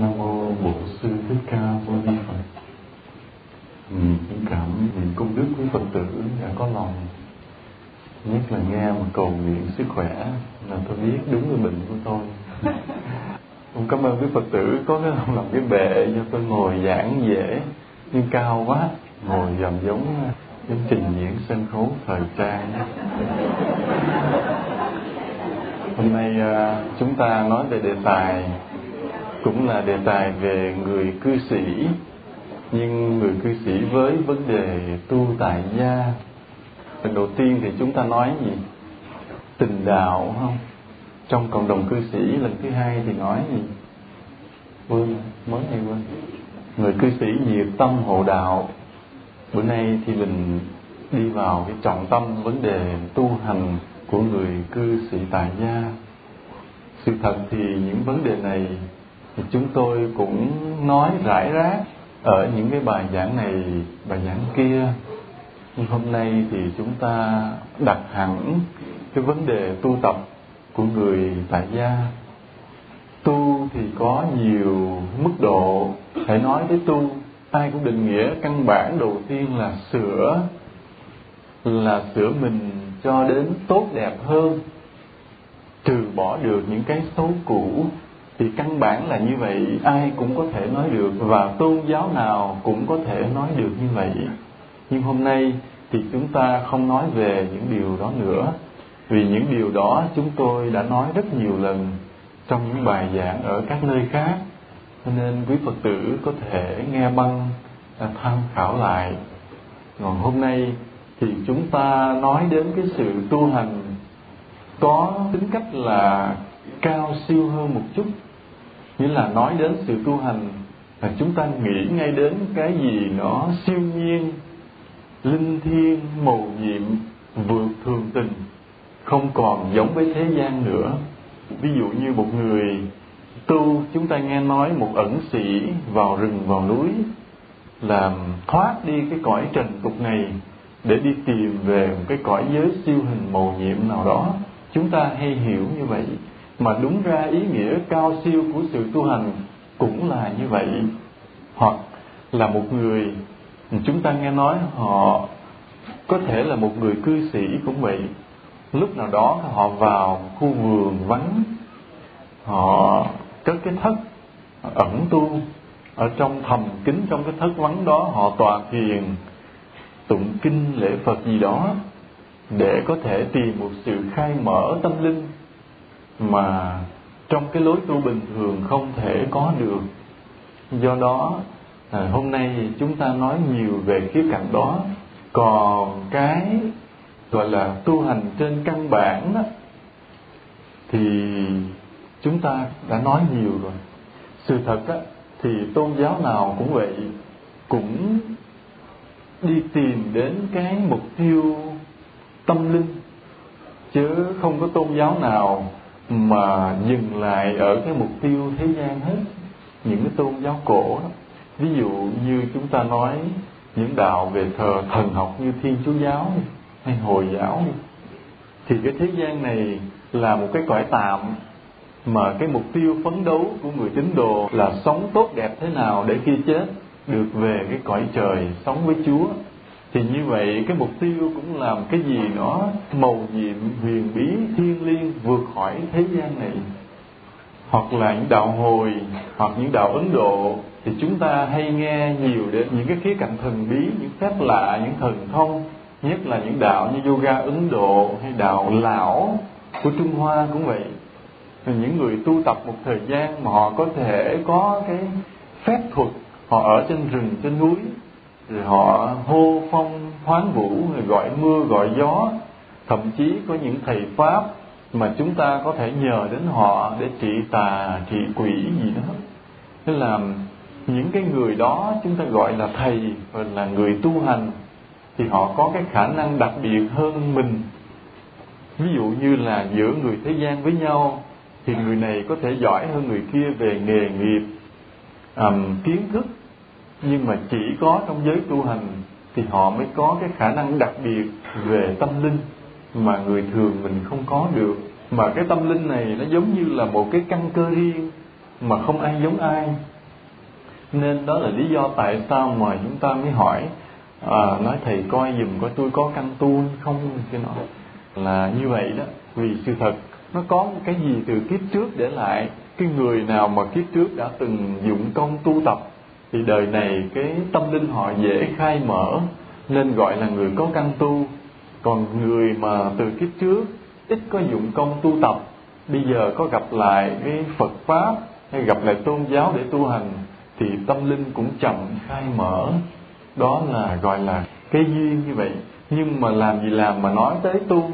Nam mô Bổn sư Thích Ca Mâu Ni Phật. Ừ, cũng cảm niệm công đức quý Phật tử đã có lòng nhất là nghe mà cầu nguyện sức khỏe là tôi biết đúng cái bệnh của tôi. Cũng cảm ơn quý Phật tử có cái làm cái bệ cho tôi ngồi giảng dễ nhưng cao quá ngồi gần giống giống trình diễn sân khấu thời trang hôm nay à, chúng ta nói về đề tài cũng là đề tài về người cư sĩ. Nhưng người cư sĩ với vấn đề tu tại gia, lần đầu tiên thì chúng ta nói gì? Tình đạo không? Trong cộng đồng cư sĩ, lần thứ hai thì nói gì? Quên, mới hay quên. Người cư sĩ nhiệt tâm hộ đạo. Bữa nay thì mình đi vào cái trọng tâm vấn đề tu hành của người cư sĩ tại gia. Sự thật thì những vấn đề này thì chúng tôi cũng nói rải rác ở những cái bài giảng này, bài giảng kia. Nhưng hôm nay thì chúng ta đặt hẳn cái vấn đề tu tập của người tại gia. Tu thì có nhiều mức độ. Hãy nói tới tu, ai cũng định nghĩa căn bản đầu tiên là sửa là sửa mình cho đến tốt đẹp hơn, trừ bỏ được những cái xấu cũ thì căn bản là như vậy, ai cũng có thể nói được và tôn giáo nào cũng có thể nói được như vậy. Nhưng hôm nay thì chúng ta không nói về những điều đó nữa, vì những điều đó chúng tôi đã nói rất nhiều lần trong những bài giảng ở các nơi khác. Cho nên quý phật tử có thể nghe băng à, tham khảo lại. Còn hôm nay thì chúng ta nói đến cái sự tu hành có tính cách là cao siêu hơn một chút. Nghĩa là nói đến sự tu hành là chúng ta nghĩ ngay đến cái gì nó siêu nhiên, linh thiêng mầu nhiệm, vượt thường tình, không còn giống với thế gian nữa. Ví dụ như một người tu, chúng ta nghe nói một ẩn sĩ vào rừng, vào núi, làm thoát đi cái cõi trần tục này để đi tìm về một cái cõi giới siêu hình màu nhiệm nào đó. Chúng ta hay hiểu như vậy mà đúng ra ý nghĩa cao siêu của sự tu hành cũng là như vậy. Hoặc là một người, chúng ta nghe nói họ có thể là một người cư sĩ cũng vậy. Lúc nào đó họ vào khu vườn vắng, họ cất cái thất ẩn tu. Ở trong thầm kín trong cái thất vắng đó, họ tọa thiền, tụng kinh lễ phật gì đó để có thể tìm một sự khai mở tâm linh mà trong cái lối tu bình thường không thể có được. Do đó à, hôm nay chúng ta nói nhiều về khía cạnh đó. Còn cái gọi là tu hành trên căn bản đó thì chúng ta đã nói nhiều rồi. Sự thật đó, thì tôn giáo nào cũng vậy cũng đi tìm đến cái mục tiêu tâm linh. Chứ không có tôn giáo nào mà dừng lại ở cái mục tiêu thế gian hết, những cái tôn giáo cổ đó. Ví dụ như chúng ta nói những đạo về thờ thần học như thiên chúa giáo hay hồi giáo thì cái thế gian này là một cái cõi tạm mà cái mục tiêu phấn đấu của người tín đồ là sống tốt đẹp thế nào để khi chết được về cái cõi trời sống với Chúa thì như vậy, cái mục tiêu cũng làm cái gì đó màu nhiệm, huyền bí, thiêng liêng vượt khỏi thế gian này. Hoặc là những đạo hồi, hoặc những đạo ấn độ, thì chúng ta hay nghe nhiều đến những cái khía cạnh thần bí, những phép lạ, những thần thông, nhất là những đạo như yoga ấn độ hay đạo lão của trung hoa cũng vậy. Thì những người tu tập một thời gian mà họ có thể có cái phép thuật, họ ở trên rừng, trên núi rồi họ hô phong hoán vũ rồi gọi mưa gọi gió. Thậm chí có những thầy pháp mà chúng ta có thể nhờ đến họ để trị tà trị quỷ gì đó. Tức là những cái người đó chúng ta gọi là thầy và là người tu hành thì họ có cái khả năng đặc biệt hơn mình. Ví dụ như là giữa người thế gian với nhau thì người này có thể giỏi hơn người kia về nghề nghiệp um, kiến thức nhưng mà chỉ có trong giới tu hành thì họ mới có cái khả năng đặc biệt về tâm linh mà người thường mình không có được. Mà cái tâm linh này nó giống như là một cái căn cơ riêng mà không ai giống ai. Nên đó là lý do tại sao mà chúng ta mới hỏi à, nói thầy coi dùm coi tôi có căn tu không? Cái nọ. Là như vậy đó. Vì sự thật nó có cái gì từ kiếp trước để lại. Cái người nào mà kiếp trước đã từng dụng công tu tập thì đời này cái tâm linh họ dễ khai mở, nên gọi là người có căn tu. Còn người mà từ kiếp trước, ít có dụng công tu tập, bây giờ có gặp lại cái Phật pháp, hay gặp lại tôn giáo để tu hành, thì tâm linh cũng chậm khai mở. Đó là gọi là cái duyên như vậy. Nhưng mà làm gì làm mà nói tới tu,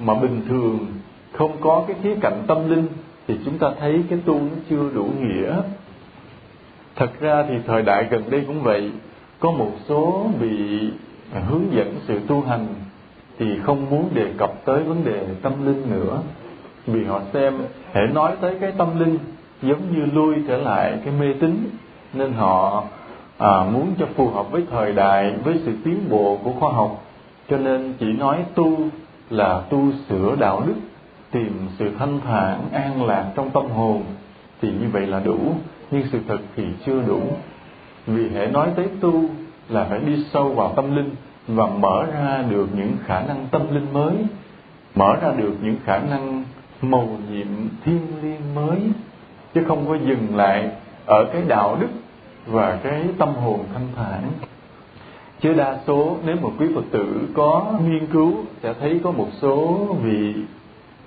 mà bình thường không có cái khía cạnh tâm linh, thì chúng ta thấy cái tu nó chưa đủ nghĩa thật ra thì thời đại gần đây cũng vậy. Có một số bị hướng dẫn sự tu hành thì không muốn đề cập tới vấn đề tâm linh nữa. Vì họ xem hãy nói tới cái tâm linh giống như lui trở lại cái mê tín nên họ à, muốn cho phù hợp với thời đại với sự tiến bộ của khoa học. Cho nên chỉ nói tu là tu sửa đạo đức tìm sự thanh thản an lạc trong tâm hồn thì như vậy là đủ nhưng sự thật thì chưa đủ. Vì hệ nói tới tu là phải đi sâu vào tâm linh và mở ra được những khả năng tâm linh mới, mở ra được những khả năng màu nhiệm thiên liêng mới, chứ không có dừng lại ở cái đạo đức và cái tâm hồn thanh thản. Chứ đa số, nếu một quý phật tử có nghiên cứu, sẽ thấy có một số vị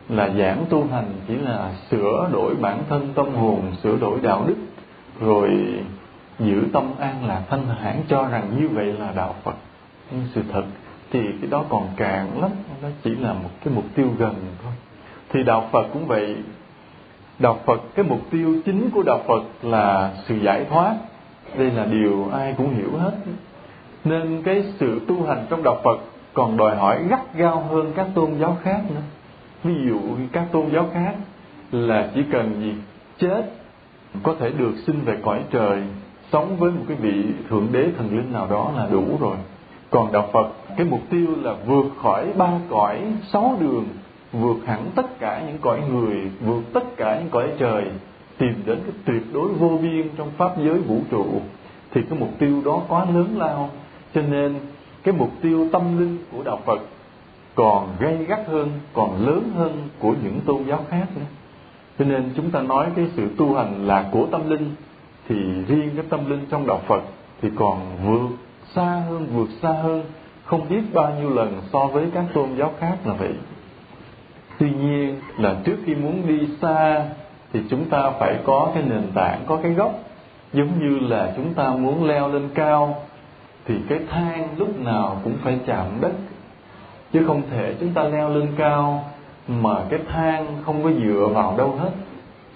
là giảng tu hành chỉ là sửa đổi bản thân tâm hồn, sửa đổi đạo đức rồi giữ tâm an là thanh thản cho rằng như vậy là đạo phật. Nhưng sự thật thì cái đó còn cạn lắm, nó chỉ là một cái mục tiêu gần thôi. Thì đạo phật cũng vậy. Đạo phật, cái mục tiêu chính của đạo phật là sự giải thoát. Đây là điều ai cũng hiểu hết. Nên cái sự tu hành trong đạo phật còn đòi hỏi gắt gao hơn các tôn giáo khác nữa. Ví dụ các tôn giáo khác là chỉ cần gì? Chết có thể được sinh về cõi trời, sống với một cái vị thượng đế thần linh nào đó là đủ rồi. Còn đạo phật, cái mục tiêu là vượt khỏi ba cõi, sáu đường, vượt hẳn tất cả những cõi người, vượt tất cả những cõi trời, tìm đến cái tuyệt đối vô biên trong pháp giới vũ trụ. Thì cái mục tiêu đó quá lớn lao, cho nên cái mục tiêu tâm linh của đạo phật còn gây gắt hơn, còn lớn hơn của những tôn giáo khác nữa cho nên chúng ta nói cái sự tu hành là của tâm linh, thì riêng cái tâm linh trong đạo phật thì còn vượt xa hơn, vượt xa hơn, không biết bao nhiêu lần so với các tôn giáo khác là vậy. Tuy nhiên là trước khi muốn đi xa thì chúng ta phải có cái nền tảng, có cái gốc. Giống như là chúng ta muốn leo lên cao thì cái thang lúc nào cũng phải chạm đất, chứ không thể chúng ta leo lên cao mà cái thang không có dựa vào đâu hết.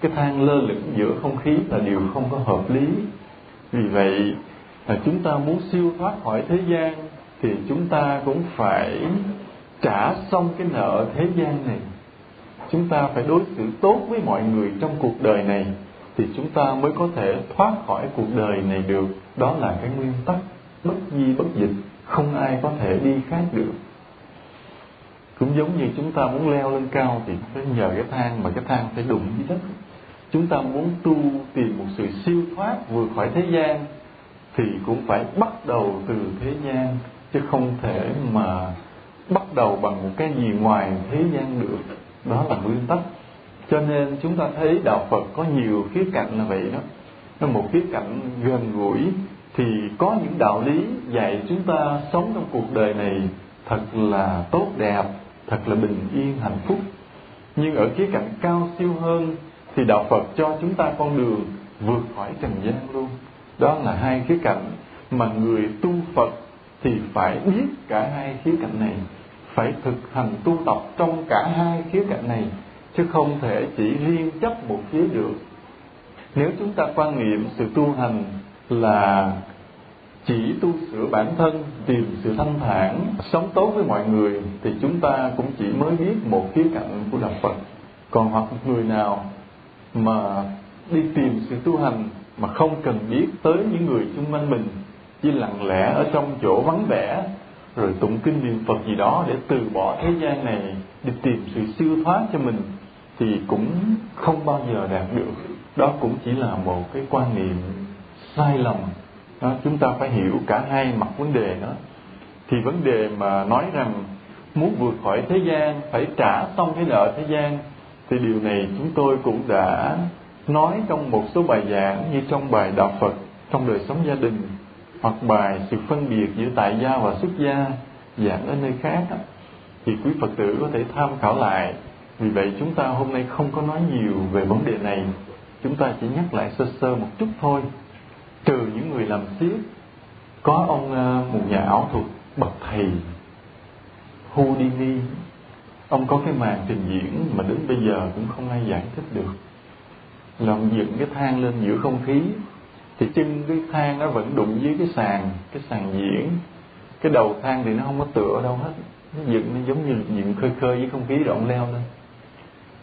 Cái thang lơ lửng giữa không khí là điều không có hợp lý. Vì vậy là chúng ta muốn siêu thoát khỏi thế gian thì chúng ta cũng phải trả xong cái nợ thế gian này. Chúng ta phải đối xử tốt với mọi người trong cuộc đời này thì chúng ta mới có thể thoát khỏi cuộc đời này được. Đó là cái nguyên tắc bất di bất dịch. Không ai có thể đi khác được cũng giống như chúng ta muốn leo lên cao thì phải nhờ cái thang, mà cái thang phải đụng với đất. Chúng ta muốn tu tìm một sự siêu thoát vượt khỏi thế gian thì cũng phải bắt đầu từ thế gian, chứ không thể mà bắt đầu bằng một cái gì ngoài thế gian được. Đó là nguyên tắc. Cho nên chúng ta thấy đạo phật có nhiều khía cạnh là vậy đó. Nó một khía cạnh gần gũi thì có những đạo lý dạy chúng ta sống trong cuộc đời này thật là tốt đẹp thật là bình yên, hạnh phúc. Nhưng ở khía cạnh cao siêu hơn thì đạo phật cho chúng ta con đường vượt khỏi trần gian luôn. Đó là hai khía cạnh mà người tu phật thì phải biết cả hai khía cạnh này, phải thực hành tu tập trong cả hai khía cạnh này, chứ không thể chỉ riêng chấp một phía được. Nếu chúng ta quan niệm sự tu hành là chỉ tu sửa bản thân, tìm sự thanh thản, sống tốt với mọi người, thì chúng ta cũng chỉ mới biết một khía cạnh của đạo phật. Còn hoặc người nào mà đi tìm sự tu hành mà không cần biết tới những người xung quanh mình, chỉ lặng lẽ ở trong chỗ vắng vẻ, rồi tụng kinh niệm phật gì đó để từ bỏ thế gian này, đi tìm sự siêu thoát cho mình, thì cũng không bao giờ đạt được. Đó cũng chỉ là một cái quan niệm sai lầm đó, chúng ta phải hiểu cả hai mặt vấn đề đó thì vấn đề mà nói rằng muốn vượt khỏi thế gian phải trả xong cái nợ thế gian thì điều này chúng tôi cũng đã nói trong một số bài giảng như trong bài đạo Phật trong đời sống gia đình hoặc bài sự phân biệt giữa tại gia và xuất gia giảng ở nơi khác đó, thì quý Phật tử có thể tham khảo lại. Vì vậy chúng ta hôm nay không có nói nhiều về vấn đề này. Chúng ta chỉ nhắc lại sơ sơ một chút thôi trừ những người làm siết có ông ờ, một nhà ảo thuật bậc thầy Houdini. Ông có cái màn trình diễn mà đến bây giờ cũng không ai giải thích được. Là ông dựng cái thang lên giữa không khí, thì chân cái thang nó vẫn đụng với cái sàn cái sàn diễn. Cái đầu thang thì nó không có tựa đâu hết. Nó dựng nó giống như dựng khơi khơi với không khí rồi ông leo lên.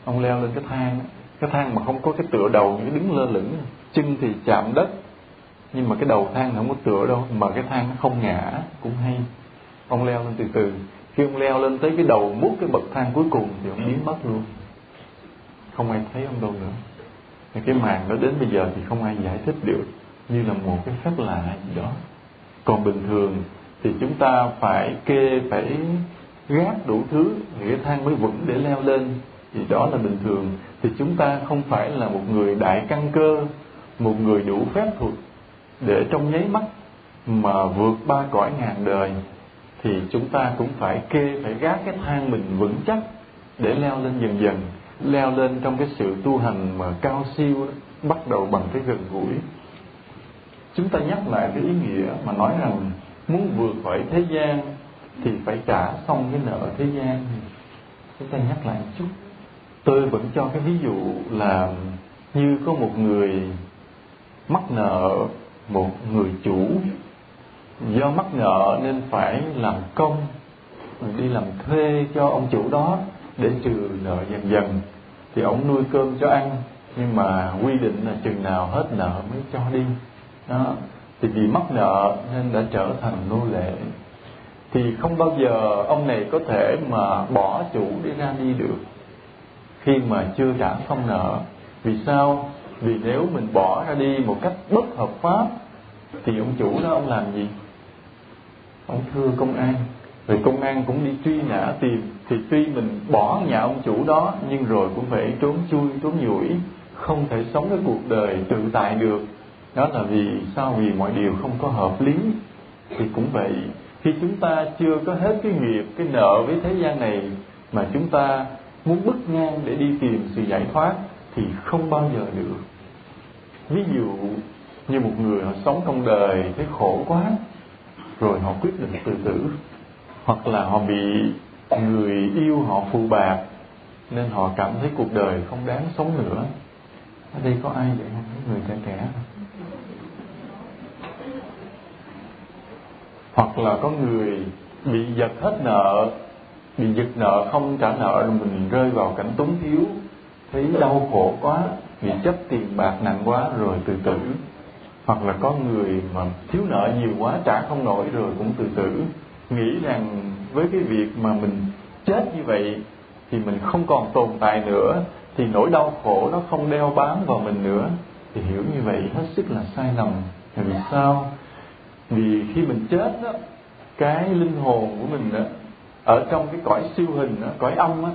Ông leo lên cái thang cái thang mà không có cái tựa đầu như đứng lơ lửng. Chân thì chạm đất nhưng mà cái đầu thang không có tựa đâu mà cái thang nó không ngã cũng hay. Ông leo lên từ từ. Khi ông leo lên tới cái đầu mút cái bậc thang cuối cùng thì ông biến mất luôn. Không ai thấy ông đâu nữa. Thì cái màn đó đến bây giờ thì không ai giải thích được như là một cái phép lạ gì đó. Còn bình thường thì chúng ta phải kê phải gác đủ thứ thì cái thang mới vững để leo lên. Thì đó là bình thường. Thì chúng ta không phải là một người đại căn cơ một người đủ phép thuật để trong nháy mắt mà vượt ba cõi ngàn đời thì chúng ta cũng phải kê phải gác cái thang mình vững chắc để leo lên dần dần leo lên trong cái sự tu hành mà cao siêu đó, bắt đầu bằng cái gần gũi. Chúng ta nhắc lại cái ý nghĩa mà nói rằng muốn vượt khỏi thế gian thì phải trả xong cái nợ thế gian. Chúng ta nhắc lại một chút. Tôi vẫn cho cái ví dụ là như có một người mắc nợ một người chủ do mắc nợ nên phải làm công, đi làm thuê cho ông chủ đó để trừ nợ dần dần. Thì ông nuôi cơm cho ăn, nhưng mà quy định là chừng nào hết nợ mới cho đi. Đó. Thì vì mắc nợ nên đã trở thành nô lệ. Thì không bao giờ ông này có thể mà bỏ chủ để ra đi được khi mà chưa trả xong nợ. Vì sao? Vì nếu mình bỏ ra đi một cách bất hợp pháp, thì ông chủ đó ông làm gì? Ông thưa công an. Rồi công an cũng đi truy nã tìm. Thì tuy mình bỏ nhà ông chủ đó, nhưng rồi cũng phải trốn chui, trốn nhủi, không thể sống cái cuộc đời tự tại được. Đó là vì sao? Vì mọi điều không có hợp lý. Thì cũng vậy, khi chúng ta chưa có hết cái nghiệp, cái nợ với thế gian này, mà chúng ta muốn bứt ngang để đi tìm sự giải thoát thì không bao giờ được. Ví dụ như một người họ sống trong đời thấy khổ quá, rồi họ quyết định tự tử, hoặc là họ bị người yêu họ phụ bạc, nên họ cảm thấy cuộc đời không đáng sống nữa. Ở đây có ai vậy? Không người trẻ trẻ hoặc là có người bị giật hết nợ, bị giật nợ không trả nợ rồi mình rơi vào cảnh túng thiếu thấy đau khổ quá bị chấp tiền bạc nặng quá rồi tự tử hoặc là có người mà thiếu nợ nhiều quá trả không nổi rồi cũng tự tử nghĩ rằng với cái việc mà mình chết như vậy thì mình không còn tồn tại nữa thì nỗi đau khổ nó không đeo bám vào mình nữa. Thì hiểu như vậy hết sức là sai lầm. Vì sao? Vì khi mình chết đó cái linh hồn của mình đó ở trong cái cõi siêu hình đó, cõi âm á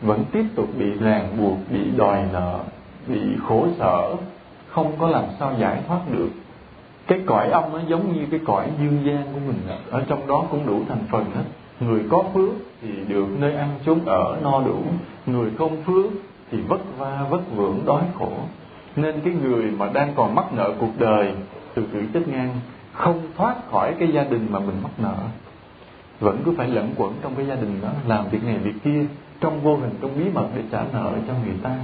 vẫn tiếp tục bị ràng buộc, bị đòi nợ, bị khổ sở, không có làm sao giải thoát được. Cái cõi âm nó giống như cái cõi dương gian của mình ở trong đó cũng đủ thành phần hết. Người có phước thì được nơi ăn chốn ở no đủ. Người không phước thì vất va, vất vưởng, đói khổ. Nên cái người mà đang còn mắc nợ cuộc đời, từ cử chết ngang, không thoát khỏi cái gia đình mà mình mắc nợ. Vẫn cứ phải lẫn quẩn trong cái gia đình đó, làm việc này việc kia trong vô hình, trong bí mật để trả nợ cho người ta.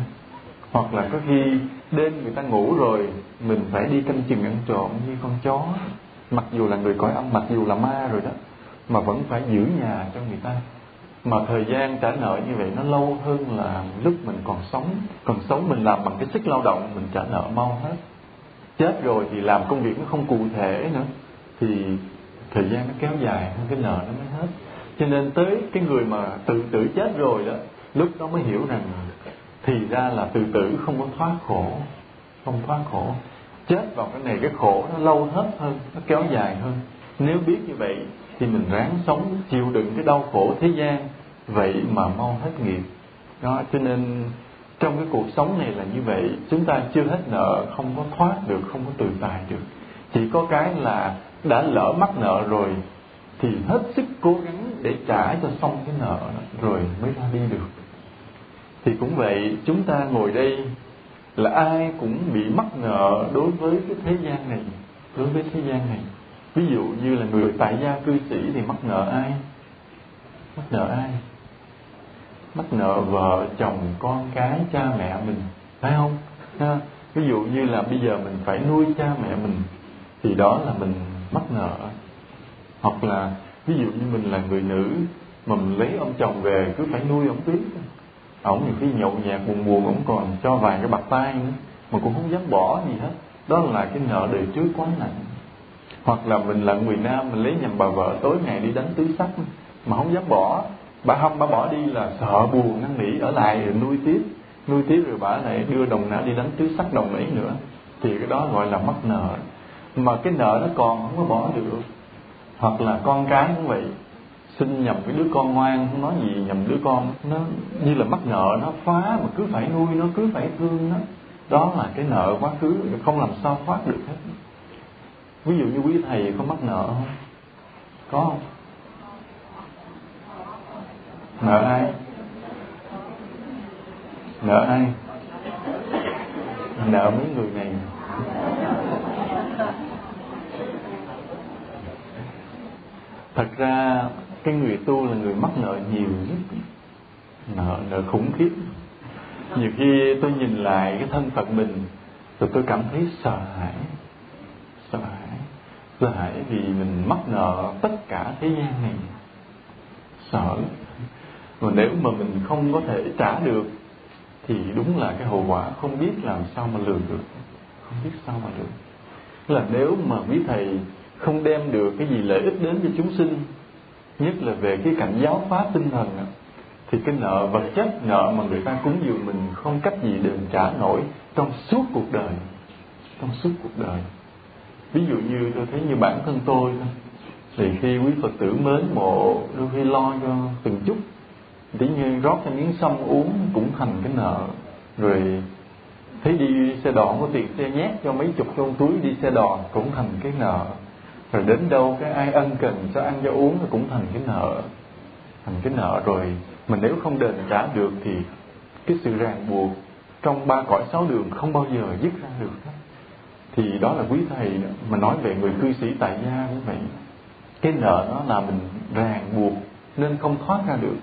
Hoặc là có khi đêm người ta ngủ rồi, mình phải đi canh chừng ăn trộm như con chó. Mặc dù là người cõi âm, mặc dù là ma rồi đó, mà vẫn phải giữ nhà cho người ta. Mà thời gian trả nợ như vậy nó lâu hơn là lúc mình còn sống. Còn sống mình làm bằng cái sức lao động, mình trả nợ mau hết. Chết rồi thì làm công việc nó không cụ thể nữa. Thì thời gian nó kéo dài hơn cái nợ nó mới hết cho nên tới cái người mà tự tử chết rồi đó, lúc đó mới hiểu rằng thì ra là tự tử không có thoát khổ, không thoát khổ. Chết vào cái này cái khổ nó lâu hết hơn, nó kéo dài hơn. Nếu biết như vậy thì mình ráng sống, chịu đựng cái đau khổ thế gian, vậy mà mau hết nghiệp. Đó, cho nên trong cái cuộc sống này là như vậy. Chúng ta chưa hết nợ, không có thoát được, không có tự tại được. Chỉ có cái là đã lỡ mắc nợ rồi thì hết sức cố gắng để trả cho xong cái nợ rồi mới ra đi được. Thì cũng vậy, chúng ta ngồi đây là ai cũng bị mắc nợ đối với cái thế gian này, đối với thế gian này. Ví dụ như là người tại gia cư sĩ thì mắc nợ ai? Mắc nợ ai? Mắc nợ vợ, chồng, con cái, cha mẹ mình, phải không? Ha? ví dụ như là bây giờ mình phải nuôi cha mẹ mình, thì đó là mình mắc nợ hoặc là, ví dụ như mình là người nữ, mà mình lấy ông chồng về, cứ phải nuôi ông tiếp. Ổng nhiều khi nhậu nhạt buồn buồn, ổng còn cho vài cái bạc tay nữa, mà cũng không dám bỏ gì hết. Đó là cái nợ đời trước quá nặng hoặc là mình là người nam, mình lấy nhầm bà vợ tối ngày đi đánh tứ sắc mà không dám bỏ. Bà không bà bỏ đi là sợ buồn, năn nỉ, ở lại rồi nuôi tiếp. Nuôi tiếp rồi bà lại đưa đồng nã đi đánh tứ sắc đồng ấy nữa. Thì cái đó gọi là mắc nợ. Mà cái nợ nó còn không có bỏ được hoặc là con cái cũng vậy. Sinh nhầm cái đứa con ngoan, không nói gì, nhầm đứa con. Nó như là mắc nợ, nó phá mà cứ phải nuôi nó, cứ phải thương nó. Đó là cái nợ quá khứ, không làm sao thoát được hết. Ví dụ như quý thầy có mắc nợ không? Có không? Nợ ai? Nợ ai? Nợ mấy người này. Thật ra cái người tu là người mắc nợ nhiều nhất. Nợ nợ khủng khiếp. Nhiều khi tôi nhìn lại cái thân phận mình, rồi tôi cảm thấy sợ hãi. Sợ hãi. Sợ hãi vì mình mắc nợ tất cả thế gian này. Sợ mà nếu mà mình không có thể trả được, thì đúng là cái hậu quả không biết làm sao mà lường được. Không biết sao mà được là nếu mà quý thầy không đem được cái gì lợi ích đến cho chúng sinh, nhất là về cái cảnh giáo pháp tinh thần thì cái nợ, vật chất nợ mà người ta cúng dường mình không cách gì đền trả nổi trong suốt cuộc đời, trong suốt cuộc đời. Ví dụ như tôi thấy như bản thân tôi thì khi quý phật tử mến mộ, đôi khi lo cho từng chút tí như rót cho miếng sâm uống cũng thành cái nợ, rồi thấy đi xe đò có tiền xe nhét cho mấy chục trong túi đi xe đò cũng thành cái nợ rồi đến đâu cái ai ân cần cho ăn cho uống thì cũng thành cái nợ. Thành cái nợ rồi, mà nếu không đền trả được thì cái sự ràng buộc trong ba cõi sáu đường không bao giờ dứt ra được thì đó là quý thầy mà nói về người cư sĩ tại gia như vậy cái nợ đó là mình ràng buộc nên không thoát ra được.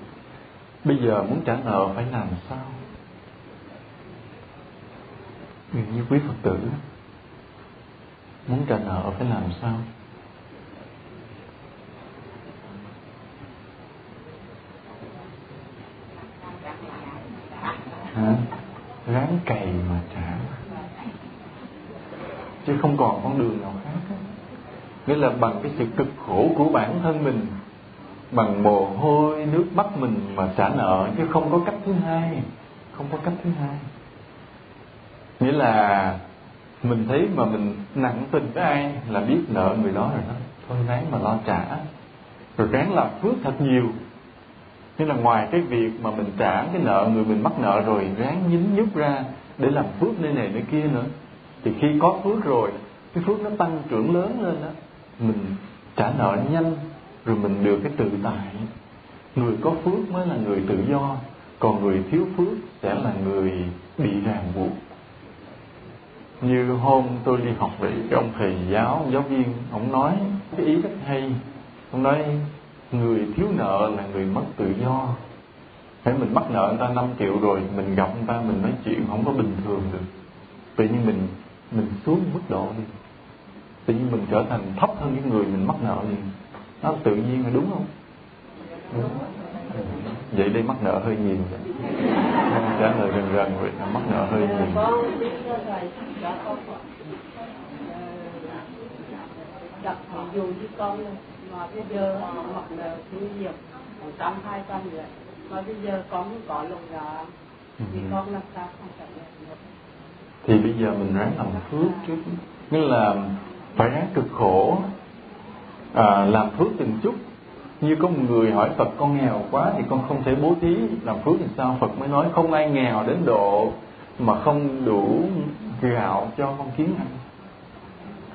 Bây giờ muốn trả nợ phải làm sao? Như quý phật tử, muốn trả nợ phải làm sao? Hả? Ráng cày mà trả. Chứ không còn con đường nào khác nghĩa là bằng cái sự cực khổ của bản thân mình, bằng mồ hôi, nước mắt mình mà trả nợ, chứ không có cách thứ hai. Không có cách thứ hai. Nghĩa là mình thấy mà mình nặng tình với ai là biết nợ người đó rồi đó. Thôi ráng mà lo trả. Rồi ráng làm phước thật nhiều nên là ngoài cái việc mà mình trả cái nợ, người mình mắc nợ rồi, ráng nhín nhúc ra để làm phước nơi này nơi kia nữa, thì khi có phước rồi, cái phước nó tăng trưởng lớn lên đó, mình trả nợ nhanh, rồi mình được cái tự tại. Người có phước mới là người tự do, còn người thiếu phước sẽ là người bị ràng buộc. Như hôm tôi đi học với cái ông thầy giáo ông giáo viên, ông nói cái ý rất hay. Ông nói người thiếu nợ là người mất tự do. Phải mình bắt nợ người ta 5 triệu rồi, mình gặp người ta, mình nói chuyện không có bình thường được. Tự nhiên mình mình xuống mức độ đi. Tự nhiên mình trở thành thấp hơn những người mình mắc nợ liền nó tự nhiên là đúng không? Đúng. vậy đi mắc nợ hơi nhiều trả lời gần gần rồi mắc nợ hơi nhiều. Gặp dù với con mà bây giờ mặc nợ thì nhiều một trăm hai trăm vậy mà bây giờ con có lòng dạ thì con làm sao không trả lời được. Thì bây giờ mình ráng làm phước trước. Nghĩa là phải ráng cực khổ à, làm phước từng chút. Như có một người hỏi Phật con nghèo quá thì con không thể bố thí làm phước thì sao? Phật mới nói không ai nghèo đến độ mà không đủ gạo cho con kiến ăn.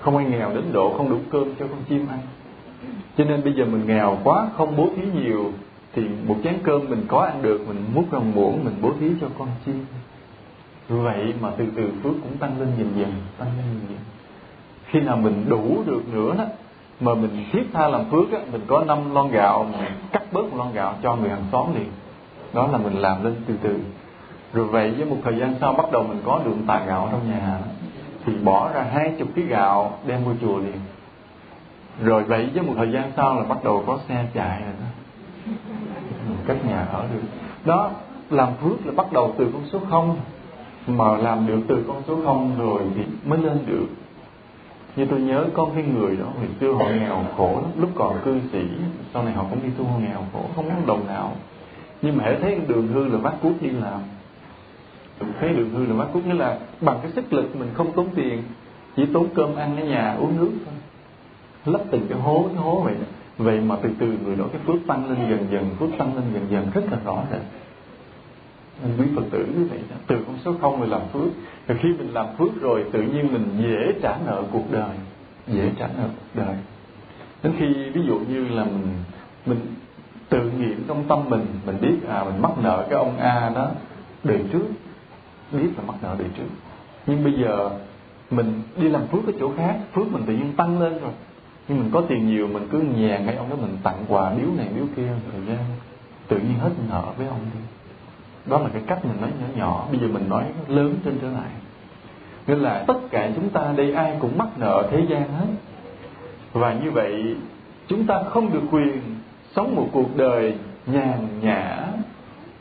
Không ai nghèo đến độ không đủ cơm cho con chim ăn cho nên bây giờ mình nghèo quá, không bố thí nhiều, thì một chén cơm mình có ăn được, mình múc ra muỗng, mình bố thí cho con chim vậy mà từ từ phước cũng tăng lên dần dần, tăng lên dần dần. Khi nào mình đủ được nữa đó, mà mình thiết tha làm phước á, mình có năm lon gạo, mình cắt bớt một lon gạo cho người hàng xóm liền. Đó là mình làm lên từ từ. Rồi vậy với một thời gian sau bắt đầu mình có được tạ gạo trong nhà. Thì bỏ ra hai chục ký gạo đem vô chùa liền rồi vậy với một thời gian sau là bắt đầu có xe chạy rồi đó. Cách nhà ở được. Đó, làm phước là bắt đầu từ con số không. Mà làm được từ con số không rồi thì mới lên được. Như tôi nhớ có cái người đó ngày xưa họ nghèo khổ lắm. Lúc còn cư sĩ, sau này họ cũng đi tu họ nghèo khổ, không có đồng nào. Nhưng mà hãy thấy đường hư là bác cuốc đi làm. Thấy đường hư là bác cuốc nghĩa là bằng cái sức lực mình không tốn tiền, chỉ tốn cơm ăn ở nhà, uống nước thôi lấp từng cái hố cái hố vậy vậy mà từ từ người đó, cái phước tăng lên dần dần, phước tăng lên dần dần, rất là rõ rệt nên quý phật tử như vậy đó, từ con số không mình làm phước. Rồi khi mình làm phước rồi, tự nhiên mình dễ trả nợ cuộc đời, dễ trả nợ cuộc đời. Đến khi, ví dụ như là mình mình tự nghiệm trong tâm mình mình biết à mình mắc nợ cái ông A đó đời trước, biết là mắc nợ đời trước. Nhưng bây giờ mình đi làm phước ở chỗ khác, phước mình tự nhiên tăng lên rồi nhưng mình có tiền nhiều, mình cứ nhàn ngay ông đó, mình tặng quà biếu này, biếu kia, thời gian. Tự nhiên hết nợ với ông đi. Đó là cái cách mình nói nhỏ nhỏ. Bây giờ mình nói lớn trên trở lại. Nên là tất cả chúng ta đây ai cũng mắc nợ thế gian hết. Và như vậy, chúng ta không được quyền sống một cuộc đời nhàn nhã,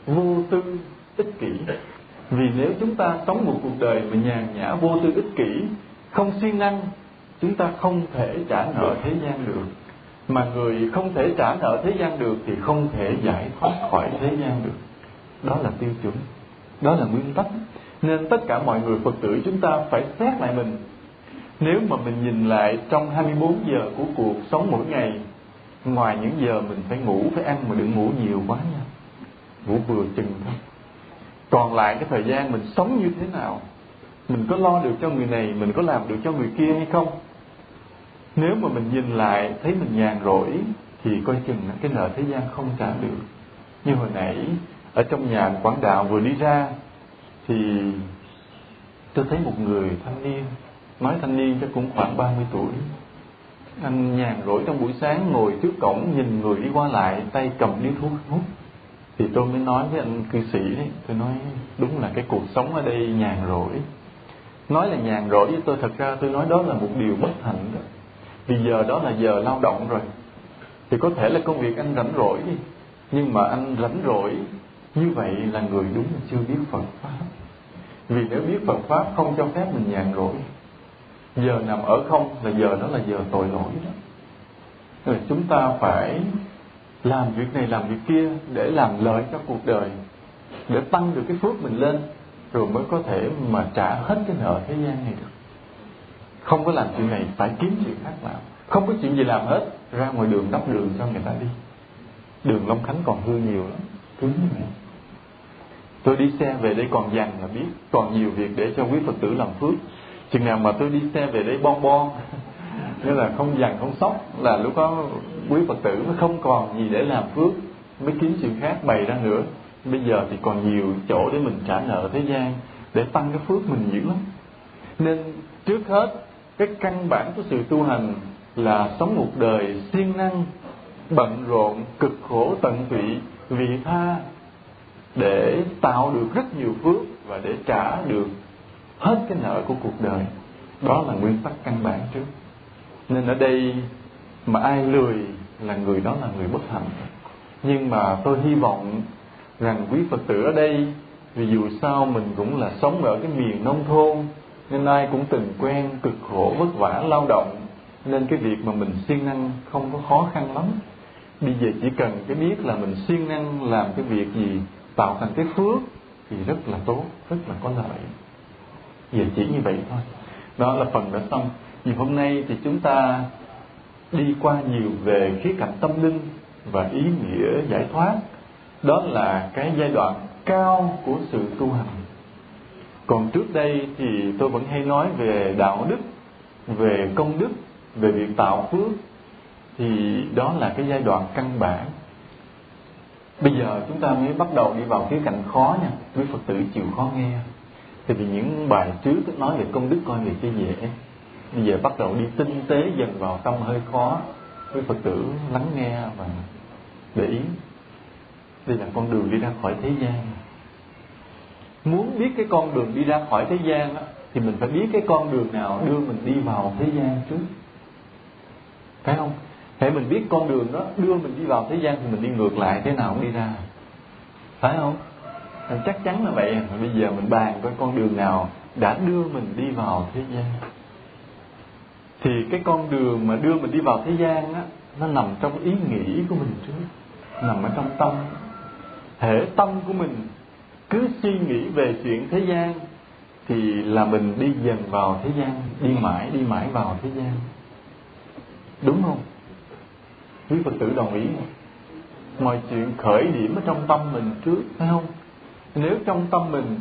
vô tư, ích kỷ. Vì nếu chúng ta sống một cuộc đời mà nhàn nhã, vô tư, ích kỷ, không siêng năng chúng ta không thể trả nợ thế gian được. Mà người không thể trả nợ thế gian được thì không thể giải thoát khỏi thế gian được. Đó là tiêu chuẩn. Đó là nguyên tắc. Nên tất cả mọi người phật tử chúng ta phải xét lại mình. Nếu mà mình nhìn lại trong 24 giờ của cuộc sống mỗi ngày, ngoài những giờ mình phải ngủ, phải ăn mà đừng ngủ nhiều quá nha. Ngủ vừa chừng thôi. Còn lại cái thời gian mình sống như thế nào? Mình có lo được cho người này, mình có làm được cho người kia hay không? Nếu mà mình nhìn lại, thấy mình nhàn rỗi, thì coi chừng cái nợ thế gian không trả được. Như hồi nãy, ở trong nhà quảng đạo vừa đi ra, thì tôi thấy một người thanh niên, nói thanh niên chắc cũng khoảng 30 tuổi. Anh nhàn rỗi trong buổi sáng, ngồi trước cổng, nhìn người đi qua lại, tay cầm điếu thuốc, hút thì tôi mới nói với anh cư sĩ đấy, tôi nói, đúng là cái cuộc sống ở đây nhàn rỗi. Nói là nhàn rỗi với tôi thật ra tôi nói đó là một điều bất hạnh đó vì giờ đó là giờ lao động rồi. Thì có thể là công việc anh rảnh rỗi đi. Nhưng mà anh rảnh rỗi, như vậy là người đúng là chưa biết Phật pháp. Vì nếu biết Phật pháp không cho phép mình nhàn rỗi. Giờ nằm ở không là giờ đó là giờ tội lỗi đó. Rồi chúng ta phải làm việc này, làm việc kia để làm lợi cho cuộc đời, để tăng được cái phước mình lên, rồi mới có thể mà trả hết cái nợ thế gian này được không có làm chuyện này, phải kiếm chuyện khác làm. Không có chuyện gì làm hết, ra ngoài đường đắp đường cho người ta đi. Đường long khánh còn hư nhiều lắm, cứng như vậy. Tôi đi xe về đây còn dằn là biết, còn nhiều việc để cho quý phật tử làm phước. Chừng nào mà tôi đi xe về đây bon bon, nghĩa là không dằn không sóc, là lúc đó quý phật tử mới không còn gì để làm phước, mới kiếm chuyện khác bày ra nữa. Bây giờ thì còn nhiều chỗ để mình trả nợ thế gian, để tăng cái phước mình dữ lắm. Nên trước hết cái căn bản của sự tu hành là sống một đời siêng năng, bận rộn, cực khổ, tận tụy, vị tha để tạo được rất nhiều phước và để trả được hết cái nợ của cuộc đời. Đó là nguyên tắc căn bản trước. Nên ở đây mà ai lười là người đó là người bất hạnh. Nhưng mà tôi hy vọng rằng quý phật tử ở đây, vì dù sao mình cũng là sống ở cái miền nông thôn nên ai cũng từng quen cực khổ vất vả lao động, nên cái việc mà mình siêng năng không có khó khăn lắm. Bây giờ chỉ cần cái biết là mình siêng năng làm cái việc gì tạo thành cái phước thì rất là tốt, rất là có lợi. Giờ chỉ như vậy thôi. Đó là phần đã xong. Thì hôm nay thì chúng ta đi qua nhiều về khía cạnh tâm linh và ý nghĩa giải thoát. Đó là cái giai đoạn cao của sự tu hành còn trước đây thì tôi vẫn hay nói về đạo đức, về công đức, về việc tạo phước. Thì đó là cái giai đoạn căn bản. Bây giờ chúng ta mới bắt đầu đi vào khía cạnh khó nha quý phật tử chịu khó nghe. Thì vì những bài trước nói về công đức coi về cái dễ. Bây giờ bắt đầu đi tinh tế dần vào tâm hơi khó quý phật tử lắng nghe và để ý. Đây là con đường đi ra khỏi thế gian muốn biết cái con đường đi ra khỏi thế gian á, thì mình phải biết cái con đường nào đưa mình đi vào thế gian trước. Phải không? Hãy mình biết con đường đó đưa mình đi vào thế gian thì mình đi ngược lại thế nào cũng đi ra. Phải không? Chắc chắn là vậy. Bây giờ mình bàn coi con đường nào đã đưa mình đi vào thế gian. Thì cái con đường mà đưa mình đi vào thế gian á nó nằm trong ý nghĩ của mình trước. Nằm ở trong tâm. Thể tâm của mình cứ suy nghĩ về chuyện thế gian thì là mình đi dần vào thế gian, đi mãi đi mãi vào thế gian. Đúng không? Quý phật tử đồng ý không mọi chuyện khởi điểm ở trong tâm mình trước, phải không? Nếu trong tâm mình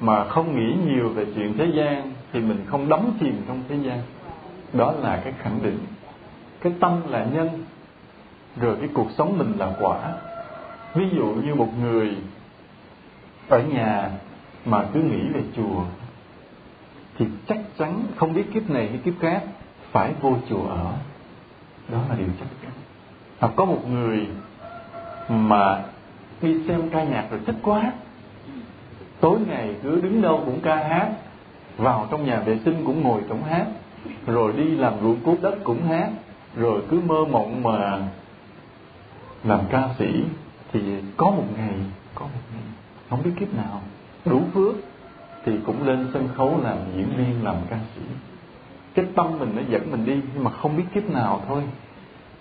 mà không nghĩ nhiều về chuyện thế gian thì mình không đắm chìm trong thế gian. Đó là cái khẳng định. Cái tâm là nhân, rồi cái cuộc sống mình là quả. Ví dụ như một người ở nhà mà cứ nghĩ về chùa, thì chắc chắn không biết kiếp này hay kiếp khác phải vô chùa ở. Đó là điều chắc chắn. Hoặc có một người mà đi xem ca nhạc rồi thích quá, tối ngày cứ đứng đâu cũng ca hát, vào trong nhà vệ sinh cũng ngồi trong hát, rồi đi làm ruộng cuốc đất cũng hát, rồi cứ mơ mộng mà làm ca sĩ. Thì có một ngày, có một ngày không biết kiếp nào. Đủ phước thì cũng lên sân khấu làm diễn viên làm ca sĩ. Cái tâm mình nó dẫn mình đi nhưng mà không biết kiếp nào thôi.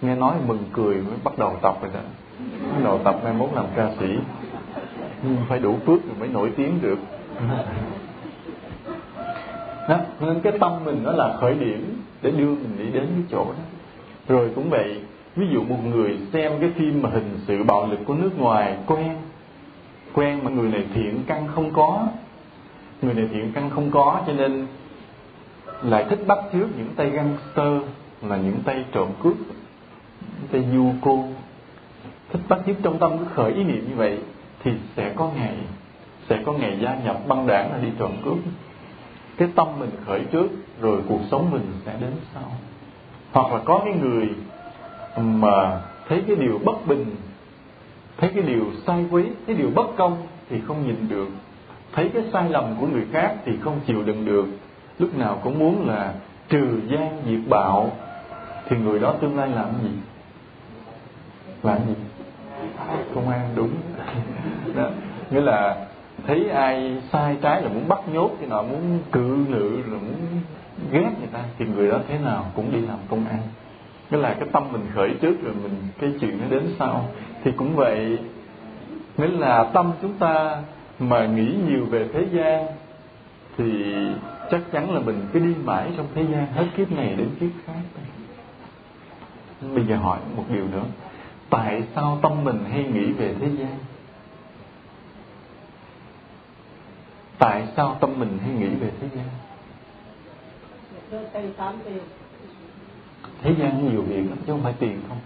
Nghe nói mừng cười mới bắt đầu tập rồi đó. Bắt đầu tập mai mốt làm ca sĩ. Nhưng phải đủ phước thì mới nổi tiếng được. Đó, nên cái tâm mình nó là khởi điểm để đưa mình đi đến cái chỗ đó. Rồi cũng vậy ví dụ một người xem cái phim mà hình sự bạo lực của nước ngoài quen quen mà người này thiện căn không có. Người này thiện căn không có, cho nên lại thích bắt chước những tay gangster là những tay trộm cướp, những tay du cô. Thích bắt chước trong tâm, cứ khởi ý niệm như vậy thì sẽ có ngày, sẽ có ngày gia nhập băng đảng là đi trộm cướp. Cái tâm mình khởi trước, rồi cuộc sống mình sẽ đến sau. Hoặc là có cái người mà thấy cái điều bất bình thấy cái điều sai quấy cái điều bất công thì không nhìn được. Thấy cái sai lầm của người khác thì không chịu đựng được. Lúc nào cũng muốn là trừ gian diệt bạo. Thì người đó tương lai làm gì? Làm gì? Công an đúng. Đó. nghĩa là thấy ai sai trái là muốn bắt nhốt cái nào muốn cự nữ rồi muốn ghét người ta, thì người đó thế nào cũng đi làm công an. Nghĩa là cái tâm mình khởi trước rồi mình, cái chuyện nó đến sau thì cũng vậy, nghĩa là tâm chúng ta mà nghĩ nhiều về thế gian, thì chắc chắn là mình cứ đi mãi trong thế gian hết kiếp này đến kiếp khác. Bây giờ hỏi một điều nữa. Tại sao tâm mình hay nghĩ về thế gian? Tại sao tâm mình hay nghĩ về thế gian? Thế gian nhiều việc lắm, chứ không phải tiền không?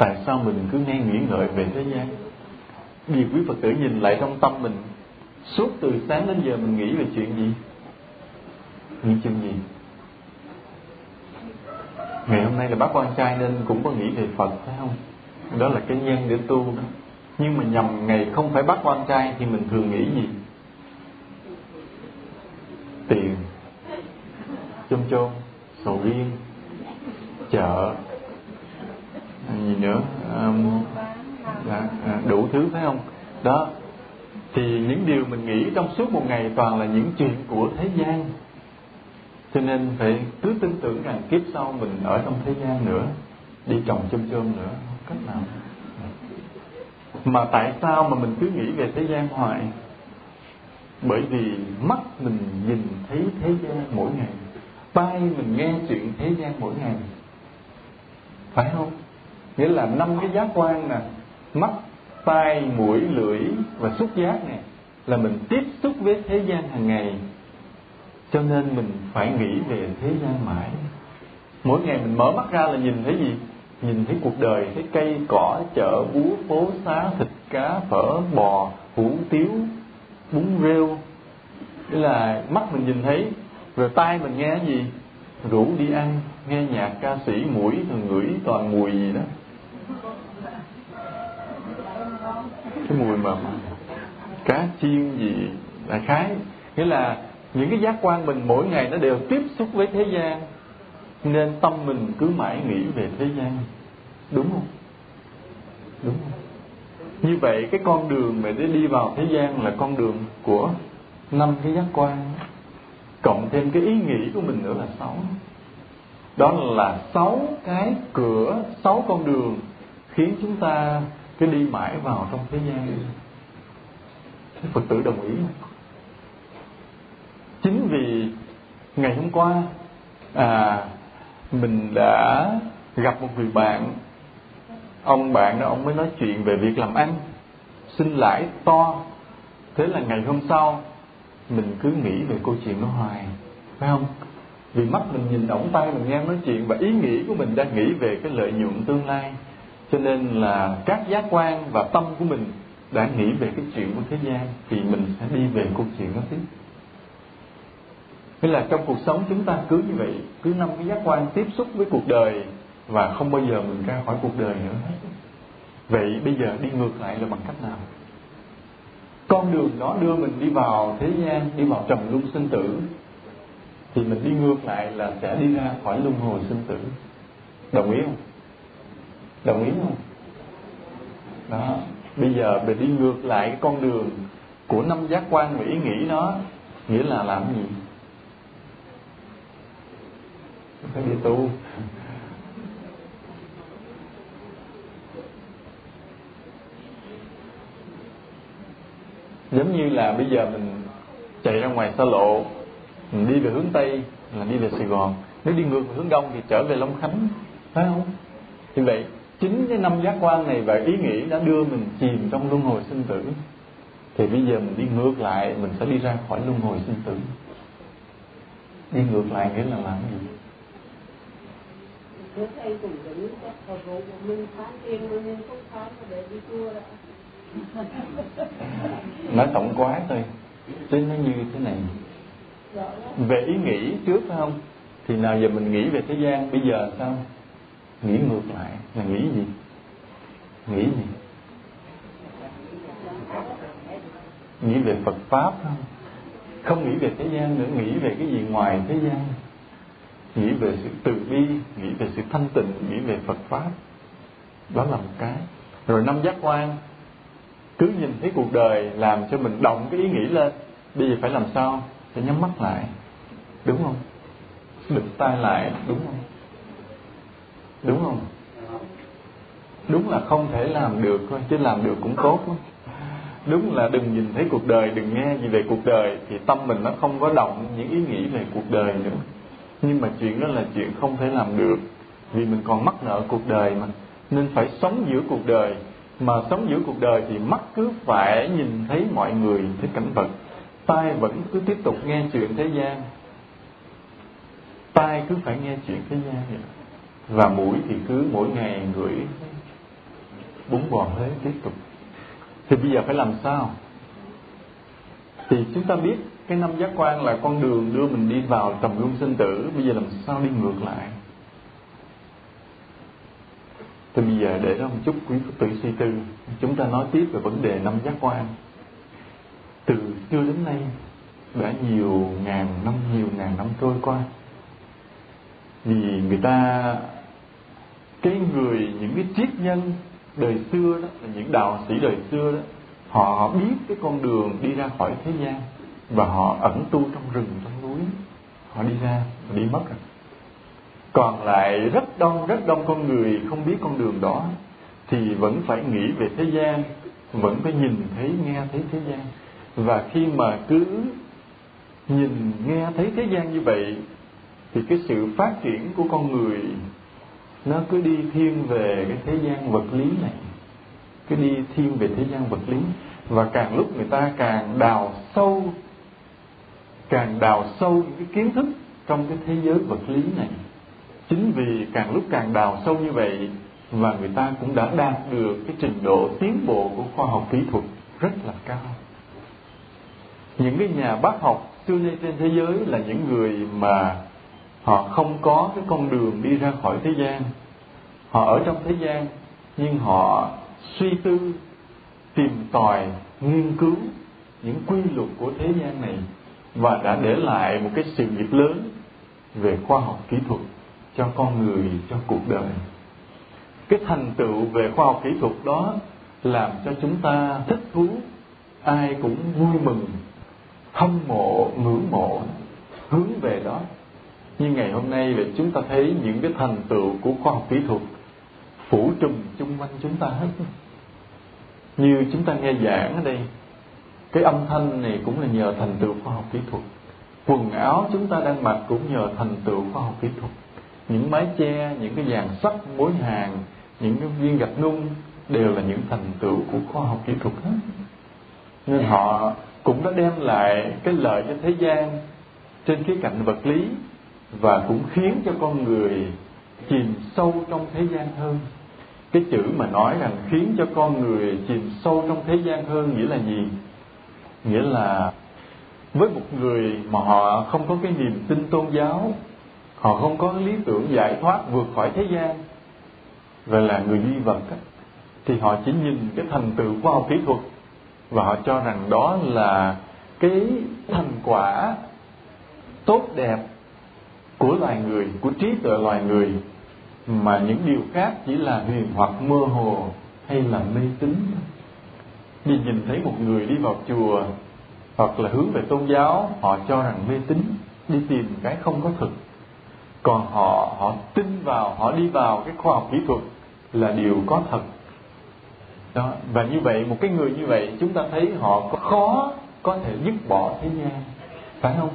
Tại sao mình cứ nghe nghĩ ngợi về thế gian? Vì quý phật tử nhìn lại trong tâm mình, suốt từ sáng đến giờ mình nghĩ về chuyện gì? Nghĩ chuyện gì? Ngày hôm nay là bác quan trai nên cũng có nghĩ về phật, phải không? Đó là cái nhân để tu đó. Nhưng mà nhầm ngày không phải bác quan trai thì mình thường nghĩ gì? Tiền. Chôm chôm, sầu riêng, chợ gì nữa? Um, là, dạ, à, đủ thứ phải không? Đó thì những điều mình nghĩ trong suốt một ngày toàn là những chuyện của thế gian. Cho nên phải cứ tin tưởng rằng kiếp sau mình ở trong thế gian nữa đi trồng chôm chôm nữa không cách nào. Mà tại sao mà mình cứ nghĩ về thế gian hoài? Bởi vì mắt mình nhìn thấy thế gian mỗi ngày tai mình nghe chuyện thế gian mỗi ngày. Phải không? Nghĩa là năm cái giác quan nè, mắt, tai, mũi, lưỡi và xúc giác này là mình tiếp xúc với thế gian hàng ngày. Cho nên mình phải nghĩ về thế gian mãi. Mỗi ngày mình mở mắt ra là nhìn thấy gì? Nhìn thấy cuộc đời, thấy cây, cỏ, chợ, búa, phố, xá, thịt cá, phở, bò, hủ, tiếu, bún rêu. Nghĩa là mắt mình nhìn thấy, rồi tai mình nghe gì? Rủ đi ăn, nghe nhạc ca sĩ mũi thường ngửi toàn mùi gì đó cái mùi mà cá chiên gì đại khái. Nghĩa là những cái giác quan mình mỗi ngày nó đều tiếp xúc với thế gian, nên tâm mình cứ mãi nghĩ về thế gian. Đúng không? Đúng không? Như vậy cái con đường mà để đi vào thế gian là con đường của năm cái giác quan. Cộng thêm cái ý nghĩ của mình nữa là sáu. Đó là sáu cái cửa, sáu con đường khiến chúng ta cứ đi mãi vào trong thế gian Thế Phật tử đồng ý? Chính vì ngày hôm qua à, mình đã gặp một người bạn ông bạn đó ông mới nói chuyện về việc làm ăn. Xin lãi to. Thế là ngày hôm sau mình cứ nghĩ về câu chuyện đó hoài phải không? Vì mắt mình nhìn ổng tay mình nghe nói chuyện và ý nghĩ của mình đang nghĩ về cái lợi nhuận tương lai cho nên là các giác quan và tâm của mình đã nghĩ về cái chuyện của thế gian thì mình sẽ đi về câu chuyện đó tiếp. Nghĩa là trong cuộc sống chúng ta cứ như vậy, Cứ năm cái giác quan tiếp xúc với cuộc đời Và không bao giờ mình ra khỏi cuộc đời nữa. Vậy bây giờ đi ngược lại là bằng cách nào? Con đường đó đưa mình đi vào thế gian, Đi vào trầm luân sinh tử, Thì mình đi ngược lại là sẽ đi ra khỏi luân hồi sinh tử. Đồng ý không? Đồng ý không? Đó, Bây giờ mình đi ngược lại cái con đường Của năm giác quan và ý nghĩ nó Nghĩa là làm gì? phải đi tu giống như là bây giờ mình chạy ra ngoài xa lộ, mình đi về hướng tây là đi về sài gòn nếu đi ngược về hướng đông thì trở về long khánh, phải không như vậy chính cái năm giác quan này và ý nghĩ đã đưa mình chìm trong luân hồi sinh tử thì bây giờ mình đi ngược lại mình sẽ đi ra khỏi luân hồi sinh tử. Đi ngược lại nghĩa là làm gì? Nói tổng quát thôi chứ nó như thế này. Về ý nghĩ trước phải không? Thì nào giờ mình nghĩ về thế gian bây giờ sao? Nghĩ ngược lại là nghĩ gì? Nghĩ gì? Nghĩ về Phật pháp không? Không nghĩ về thế gian nữa, nghĩ về cái gì ngoài thế gian? Nghĩ về sự từ bi, nghĩ về sự thanh tịnh, nghĩ về phật pháp. Đó là một cái. Rồi năm giác quan, cứ nhìn thấy cuộc đời làm cho mình động cái ý nghĩ lên, bây giờ phải làm sao? Phải nhắm mắt lại. Đúng không? Đừng tay lại, đúng không? Đúng không? Đúng là không thể làm được thôi, chứ làm được cũng tốt lắm. Đúng là đừng nhìn thấy cuộc đời, đừng nghe gì về cuộc đời, thì tâm mình nó không có động những ý nghĩ về cuộc đời nữa. Nhưng mà chuyện đó là chuyện không thể làm được, vì mình còn mắc nợ cuộc đời mà. Nên phải sống giữa cuộc đời. Mà sống giữa cuộc đời thì mắt cứ phải nhìn thấy mọi người, thấy cảnh vật. Tai vẫn cứ tiếp tục nghe chuyện thế gian. Tai cứ phải nghe chuyện thế gian vậy. Và mũi thì cứ mỗi ngày ngửi bún bò Huế tiếp tục. Thì bây giờ phải làm sao? Thì chúng ta biết cái năm giác quan là con đường đưa mình đi vào tầm luân sinh tử, bây giờ làm sao đi ngược lại? Thì bây giờ để đó một chút, quý Phật tử suy tư. Chúng ta nói tiếp về vấn đề năm giác quan. Từ xưa đến nay, đã nhiều ngàn năm, nhiều ngàn năm trôi qua. Vì người ta, cái người, những cái triết nhân đời xưa đó là những đạo sĩ đời xưa đó, họ biết cái con đường đi ra khỏi thế gian và họ ẩn tu trong rừng, trong núi. Họ đi ra và đi mất rồi. Còn lại rất đông rất đông con người không biết con đường đó thì vẫn phải nghĩ về thế gian, vẫn phải nhìn thấy, nghe thấy thế gian. Và khi mà cứ nhìn, nghe thấy thế gian như vậy thì cái sự phát triển của con người nó cứ đi thiên về cái thế gian vật lý này. Cứ đi thiên về thế gian vật lý. Và càng lúc người ta càng đào sâu, càng đào sâu những cái kiến thức trong cái thế giới vật lý này. Chính vì càng lúc càng đào sâu như vậy và người ta cũng đã đạt được cái trình độ tiến bộ của khoa học kỹ thuật rất là cao. Những cái nhà bác học xưa nay trên thế giới là những người mà họ không có cái con đường đi ra khỏi thế gian. Họ ở trong thế gian, nhưng họ suy tư, tìm tòi, nghiên cứu những quy luật của thế gian này và đã để lại một cái sự nghiệp lớn về khoa học kỹ thuật cho con người, cho cuộc đời. Cái thành tựu về khoa học kỹ thuật đó làm cho chúng ta thích thú, ai cũng vui mừng, hâm mộ, ngưỡng mộ, hướng về đó nhưng ngày hôm nay thì chúng ta thấy những cái thành tựu của khoa học kỹ thuật phủ trùm chung quanh chúng ta hết. Như chúng ta nghe giảng ở đây, cái âm thanh này cũng là nhờ thành tựu khoa học kỹ thuật. Quần áo chúng ta đang mặc cũng nhờ thành tựu khoa học kỹ thuật. Những mái che, những cái dàn sắt mối hàng những cái viên gạch nung đều là những thành tựu của khoa học kỹ thuật hết. Nên họ cũng đã đem lại cái lợi cho thế gian trên khía cạnh vật lý và cũng khiến cho con người chìm sâu trong thế gian hơn. Cái chữ mà nói rằng khiến cho con người chìm sâu trong thế gian hơn nghĩa là gì? Nghĩa là với một người mà họ không có cái niềm tin tôn giáo họ không có lý tưởng giải thoát vượt khỏi thế gian và là người duy vật đó, thì họ chỉ nhìn cái thành tựu khoa học kỹ thuật và họ cho rằng đó là cái thành quả tốt đẹp của loài người, của trí tuệ loài người, mà những điều khác chỉ là huyền hoặc mơ hồ hay là mê tín. Đi nhìn thấy một người đi vào chùa, hoặc là hướng về tôn giáo, họ cho rằng mê tín, đi tìm cái không có thực. Còn họ họ tin vào, họ đi vào cái khoa học kỹ thuật là điều có thật. Đó, và như vậy, một cái người như vậy, chúng ta thấy họ có khó có thể dứt bỏ thế gian. Phải không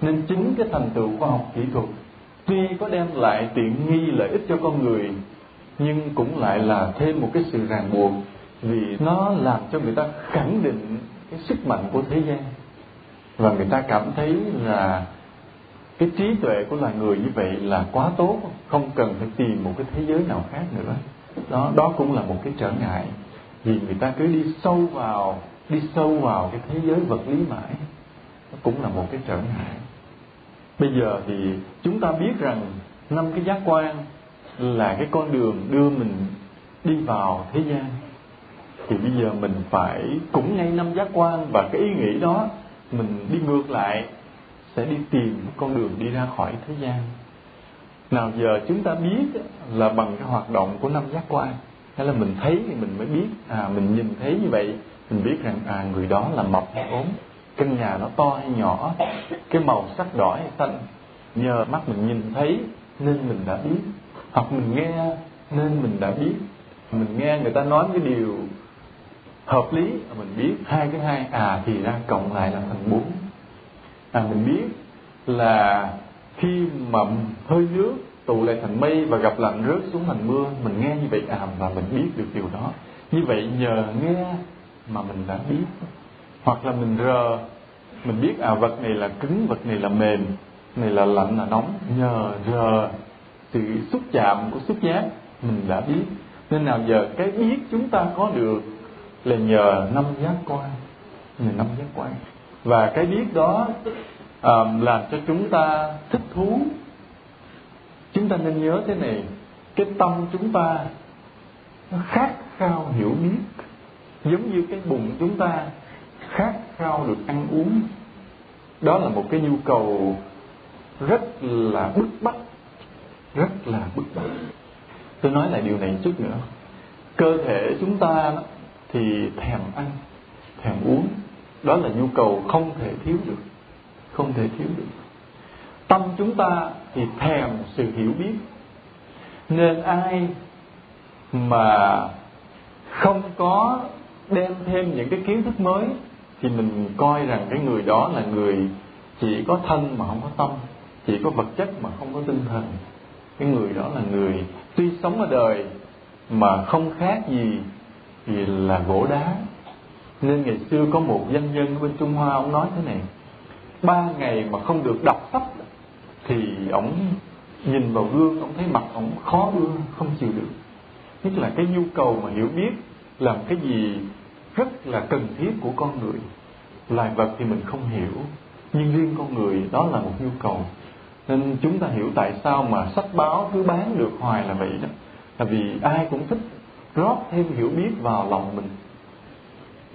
nên chính cái thành tựu khoa học kỹ thuật tuy có đem lại tiện nghi lợi ích cho con người, nhưng cũng lại là thêm một cái sự ràng buộc vì nó làm cho người ta khẳng định cái sức mạnh của thế gian. Và người ta cảm thấy là cái trí tuệ của loài người như vậy là quá tốt, không cần phải tìm một cái thế giới nào khác nữa. Đó đó cũng là một cái trở ngại vì người ta cứ đi sâu vào, đi sâu vào cái thế giới vật lý mãi cũng là một cái trở ngại. Bây giờ thì chúng ta biết rằng năm cái giác quan là cái con đường đưa mình đi vào thế gian. Thì bây giờ mình phải cũng ngay năm giác quan và cái ý nghĩ đó, mình đi ngược lại, sẽ đi tìm con đường đi ra khỏi thế gian. Nào giờ chúng ta biết là bằng cái hoạt động của năm giác quan, hay là mình thấy thì mình mới biết. À mình nhìn thấy như vậy, mình biết rằng à người đó là mập hay ốm căn nhà nó to hay nhỏ, cái màu sắc đỏ hay xanh, nhờ mắt mình nhìn thấy nên mình đã biết. Hoặc mình nghe nên mình đã biết. Mình nghe người ta nói cái điều hợp lý, mình biết hai cái hai à thì ra cộng lại là thành bốn. À mình biết là khi mà hơi nước tụ lại thành mây và gặp lạnh rớt xuống thành mưa, mình nghe như vậy à và mình biết được điều đó. Như vậy nhờ nghe mà mình đã biết hoặc là mình rờ mình biết à vật này là cứng vật này là mềm này là lạnh là nóng. Nhờ rờ sự xúc chạm của xúc giác mình đã biết. Nên nào giờ cái biết chúng ta có được là nhờ năm giác quan nhờ năm giác quan. Và cái biết đó um, làm cho chúng ta thích thú. Chúng ta nên nhớ thế này cái tâm chúng ta nó khát khao hiểu biết. Giống như cái bụng chúng ta khát khao được ăn uống. Đó là một cái nhu cầu rất là bức bách, rất là bức bách. Tôi nói lại điều này chút nữa. Cơ thể chúng ta thì thèm ăn, thèm uống. Đó là nhu cầu không thể thiếu được, không thể thiếu được. Tâm chúng ta thì thèm sự hiểu biết. Nên ai mà không có đem thêm những cái kiến thức mới thì mình coi rằng cái người đó là người chỉ có thân mà không có tâm, chỉ có vật chất mà không có tinh thần. Cái người đó là người tuy sống ở đời mà không khác gì thì là gỗ đá. Nên ngày xưa có một dân nhân bên trung hoa, ông nói thế này, ba ngày mà không được đọc sách thì ông nhìn vào gương ông thấy mặt ông khó ưa, không chịu được. Nhất là cái nhu cầu mà hiểu biết làm cái gì rất là cần thiết của con người. Loài vật thì mình không hiểu, nhưng riêng con người đó là một nhu cầu. Nên chúng ta hiểu tại sao mà sách báo cứ bán được hoài là vậy đó. Là vì ai cũng thích rót thêm hiểu biết vào lòng mình.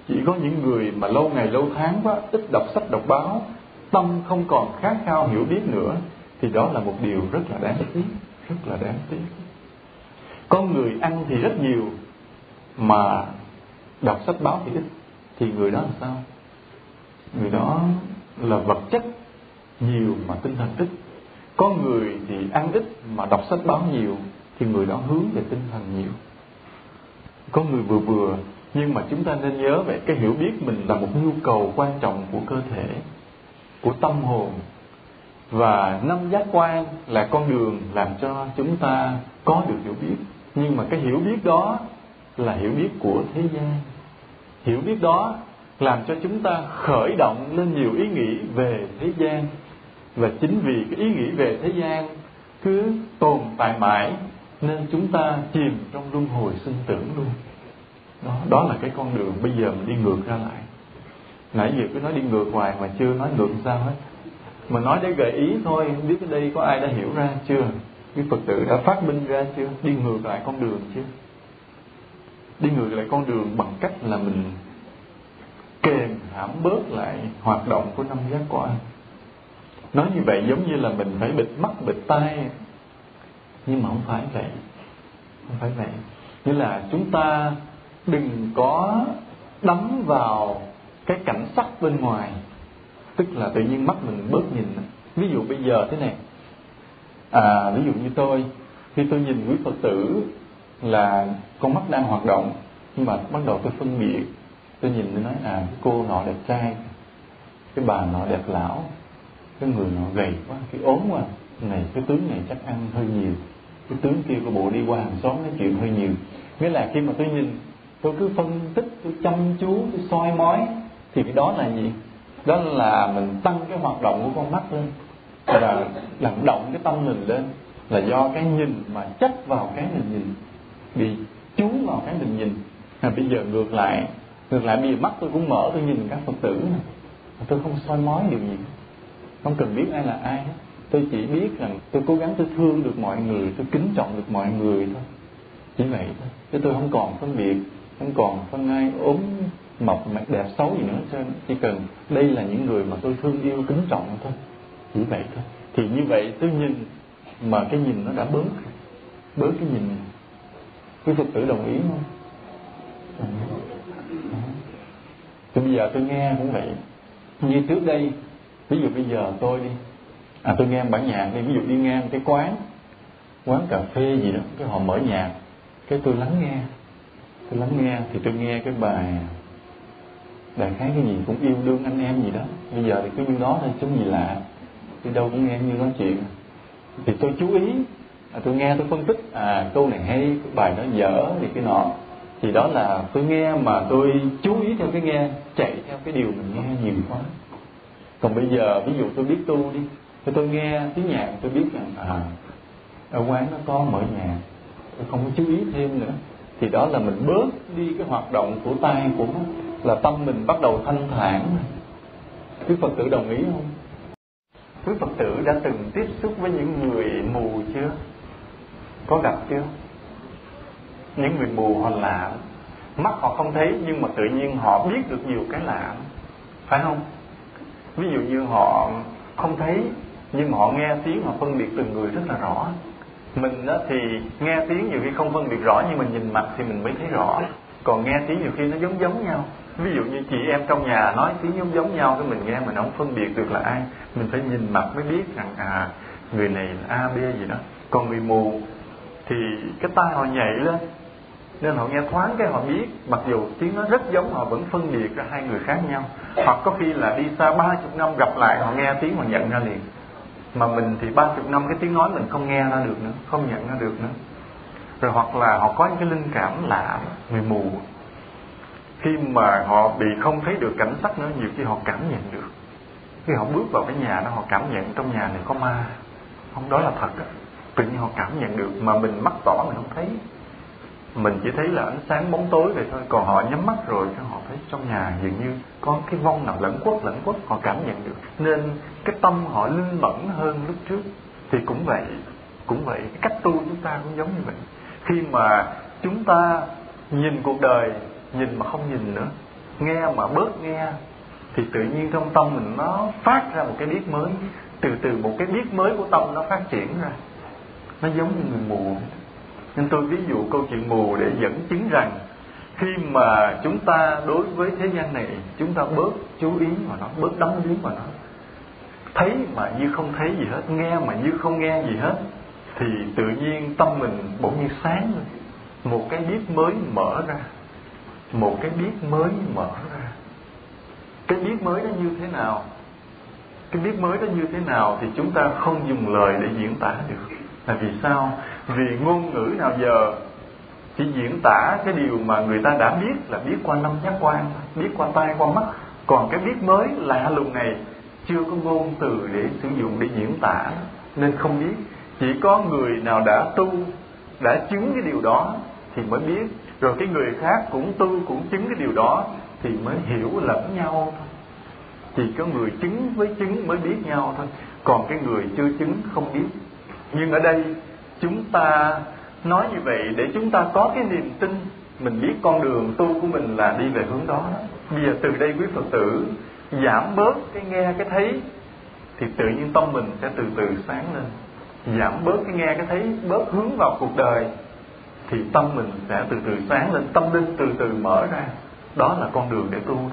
Chỉ có những người mà lâu ngày lâu tháng quá ít đọc sách đọc báo, tâm không còn khát khao hiểu biết nữa, thì đó là một điều rất là đáng tiếc, rất là đáng tiếc. Con người ăn thì rất nhiều, mà đọc sách báo thì ít thì người đó là sao? Người đó là vật chất nhiều mà tinh thần ít. Có người thì ăn ít mà đọc sách báo nhiều, thì người đó hướng về tinh thần nhiều. Có người vừa vừa, nhưng mà chúng ta nên nhớ về cái hiểu biết mình là một nhu cầu quan trọng của cơ thể, của tâm hồn. Và năm giác quan là con đường làm cho chúng ta có được hiểu biết. Nhưng mà cái hiểu biết đó là hiểu biết của thế gian hiểu biết đó làm cho chúng ta khởi động lên nhiều ý nghĩ về thế gian. Và chính vì cái ý nghĩ về thế gian cứ tồn tại mãi, nên chúng ta chìm trong luân hồi sinh tử luôn. Đó đó là cái con đường bây giờ mình đi ngược ra lại. Nãy giờ cứ nói đi ngược hoài mà chưa nói ngược sao hết. Mà nói để gợi ý thôi, không biết ở đây có ai đã hiểu ra chưa? Cái phật tử đã phát minh ra chưa? Đi ngược lại con đường chưa? Đi ngược lại con đường bằng cách là mình kềm hãm bớt lại hoạt động của năm giác quan nói như vậy giống như là mình phải bịt mắt, bịt tai. Nhưng mà không phải vậy. Không phải vậy. Nghĩa là chúng ta đừng có đắm vào cái cảnh sắc bên ngoài. Tức là tự nhiên mắt mình bớt nhìn. Ví dụ bây giờ thế này. À ví dụ như tôi. Khi tôi nhìn quý phật tử là con mắt đang hoạt động, nhưng mà bắt đầu tôi phân biệt. Tôi nhìn tôi nói à cô nọ đẹp trai, cái bà nọ đẹp lão, cái người nọ gầy quá, cái ốm quá. Này, cái tướng này chắc ăn hơi nhiều. Cái tướng kia của bộ đi qua hàng xóm nói chuyện hơi nhiều. Nghĩa là khi mà tôi nhìn, tôi cứ phân tích, tôi chăm chú, tôi soi mói, thì cái đó là gì? Đó là mình tăng cái hoạt động của con mắt lên là làm động cái tâm mình lên. Là do cái nhìn mà chấp vào cái mình nhìn bị chú vào cái mình nhìn. À, bây giờ ngược lại ngược lại bây giờ mắt tôi cũng mở tôi nhìn các phật tử này tôi không soi mói điều gì. Không cần biết ai là ai hết. Tôi chỉ biết rằng tôi cố gắng tôi thương được mọi người tôi kính trọng được mọi người thôi. Chỉ vậy thôi. Chứ tôi không còn phân biệt không còn phân ai ốm mập mặt đẹp xấu gì nữa cho chỉ cần đây là những người mà tôi thương yêu kính trọng thôi. Chỉ vậy thôi. Thì như vậy tôi nhìn mà cái nhìn nó đã bớt. Bớt cái nhìn quý phật tử đồng ý không? Thì bây giờ tôi nghe cũng vậy. Như trước đây, ví dụ bây giờ tôi đi. À tôi nghe bản nhạc đi. Ví dụ đi ngang cái quán quán cà phê gì đó, cái họ mở nhạc, cái tôi lắng nghe. Tôi lắng nghe thì tôi nghe cái bài, đại khái cái gì cũng yêu đương anh em gì đó. Bây giờ thì cứ như đó thôi, chứ gì lạ. Đi đâu cũng nghe như nói chuyện. Thì tôi chú ý à, tôi nghe tôi phân tích à câu này hay cái bài đó dở thì cái nọ. Thì đó là tôi nghe mà tôi chú ý theo cái nghe chạy theo cái điều mình nghe nhiều quá. Còn bây giờ ví dụ tôi biết tu đi thì tôi nghe tiếng nhạc tôi biết rằng à ở quán nó có mở nhạc tôi không có chú ý thêm nữa. Thì đó là mình bớt đi cái hoạt động của tay của mắt là tâm mình bắt đầu thanh thản. Quý phật tử đồng ý không? Quý phật tử đã từng tiếp xúc với những người mù chưa? Có gặp chưa? Những người mù họ lạ. Mắt họ không thấy, nhưng mà tự nhiên họ biết được nhiều cái lạ. Phải không? Ví dụ như họ không thấy, nhưng mà họ nghe tiếng, họ phân biệt từng người rất là rõ. Mình đó thì nghe tiếng nhiều khi không phân biệt rõ, nhưng mà nhìn mặt thì mình mới thấy rõ. Còn nghe tiếng nhiều khi nó giống giống nhau. Ví dụ như chị em trong nhà nói tiếng giống giống nhau, cái mình nghe mình không phân biệt được là ai. Mình phải nhìn mặt mới biết rằng à người này là a, b gì đó. Còn người mù thì cái tai họ nhảy lên. Nên họ nghe thoáng cái họ biết, mặc dù tiếng nó rất giống, họ vẫn phân biệt ra hai người khác nhau. Hoặc có khi là đi xa ba chục năm gặp lại, họ nghe tiếng họ nhận ra liền. Mà mình thì ba chục năm cái tiếng nói mình không nghe ra được nữa, không nhận ra được nữa. Rồi hoặc là họ có những cái linh cảm lạ, người mù. Khi mà họ bị không thấy được cảnh sắc nữa, nhiều khi họ cảm nhận được. Khi họ bước vào cái nhà đó, họ cảm nhận trong nhà này có ma. Không, đó là thật đó tự nhiên họ cảm nhận được mà mình mắt tỏ mình không thấy. Mình chỉ thấy là ánh sáng bóng tối vậy thôi. Còn họ nhắm mắt rồi thì họ thấy trong nhà dường như có cái vong nào lẫn quất lẫn quất, họ cảm nhận được. Nên cái tâm họ linh mẫn hơn lúc trước. Thì cũng vậy cũng vậy. Cái cách tu chúng ta cũng giống như vậy. Khi mà chúng ta nhìn cuộc đời, nhìn mà không nhìn nữa, nghe mà bớt nghe, thì tự nhiên trong tâm mình nó phát ra một cái biết mới. Từ từ một cái biết mới của tâm nó phát triển ra nó giống như người mù. Nên tôi ví dụ câu chuyện mù để dẫn chứng rằng khi mà chúng ta đối với thế gian này, chúng ta bớt chú ý mà nó, bớt đắm đuối mà nó. Thấy mà như không thấy gì hết, nghe mà như không nghe gì hết, thì tự nhiên tâm mình bỗng nhiên sáng lên. Một cái biết mới mở ra. Một cái biết mới mở ra. Cái biết mới đó như thế nào? Cái biết mới đó như thế nào thì chúng ta không dùng lời để diễn tả được là vì sao? Vì ngôn ngữ nào giờ chỉ diễn tả cái điều mà người ta đã biết là biết qua năm giác quan, biết qua tai, qua mắt. Còn cái biết mới lạ lùng này chưa có ngôn từ để sử dụng để diễn tả. Nên không biết. Chỉ có người nào đã tu, đã chứng cái điều đó thì mới biết. Rồi cái người khác cũng tu, cũng chứng cái điều đó thì mới hiểu lẫn nhau thôi. Chỉ có người chứng với chứng mới biết nhau thôi. Còn cái người chưa chứng không biết nhưng ở đây chúng ta nói như vậy để chúng ta có cái niềm tin. Mình biết con đường tu của mình là đi về hướng đó. Bây giờ từ đây quý phật tử giảm bớt cái nghe, cái thấy, thì tự nhiên tâm mình sẽ từ từ sáng lên. Giảm bớt cái nghe, cái thấy, bớt hướng vào cuộc đời, thì tâm mình sẽ từ từ sáng lên, tâm linh từ từ mở ra. Đó là con đường để tu.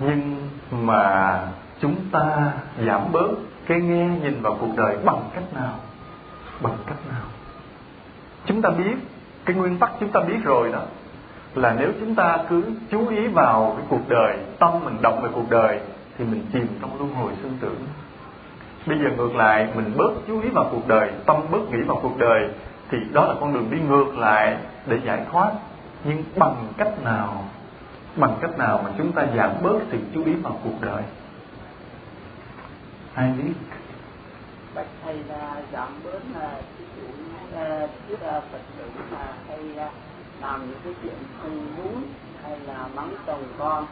Nhưng mà chúng ta giảm bớt cái nghe, nhìn vào cuộc đời bằng cách nào? Bằng cách nào? Chúng ta biết, cái nguyên tắc chúng ta biết rồi đó, là nếu chúng ta cứ chú ý vào cái cuộc đời, tâm mình động về cuộc đời, thì mình chìm trong luân hồi sinh tử. Bây giờ ngược lại, mình bớt chú ý vào cuộc đời, tâm bớt nghĩ vào cuộc đời, thì đó là con đường đi ngược lại để giải thoát. Nhưng bằng cách nào? Bằng cách nào mà chúng ta giảm bớt sự chú ý vào cuộc đời? Ai biết? Bạch thầy là giảm bớt là ví dụ như trước phật tử mà hay à, làm những cái chuyện không đúng hay là mắng chồng con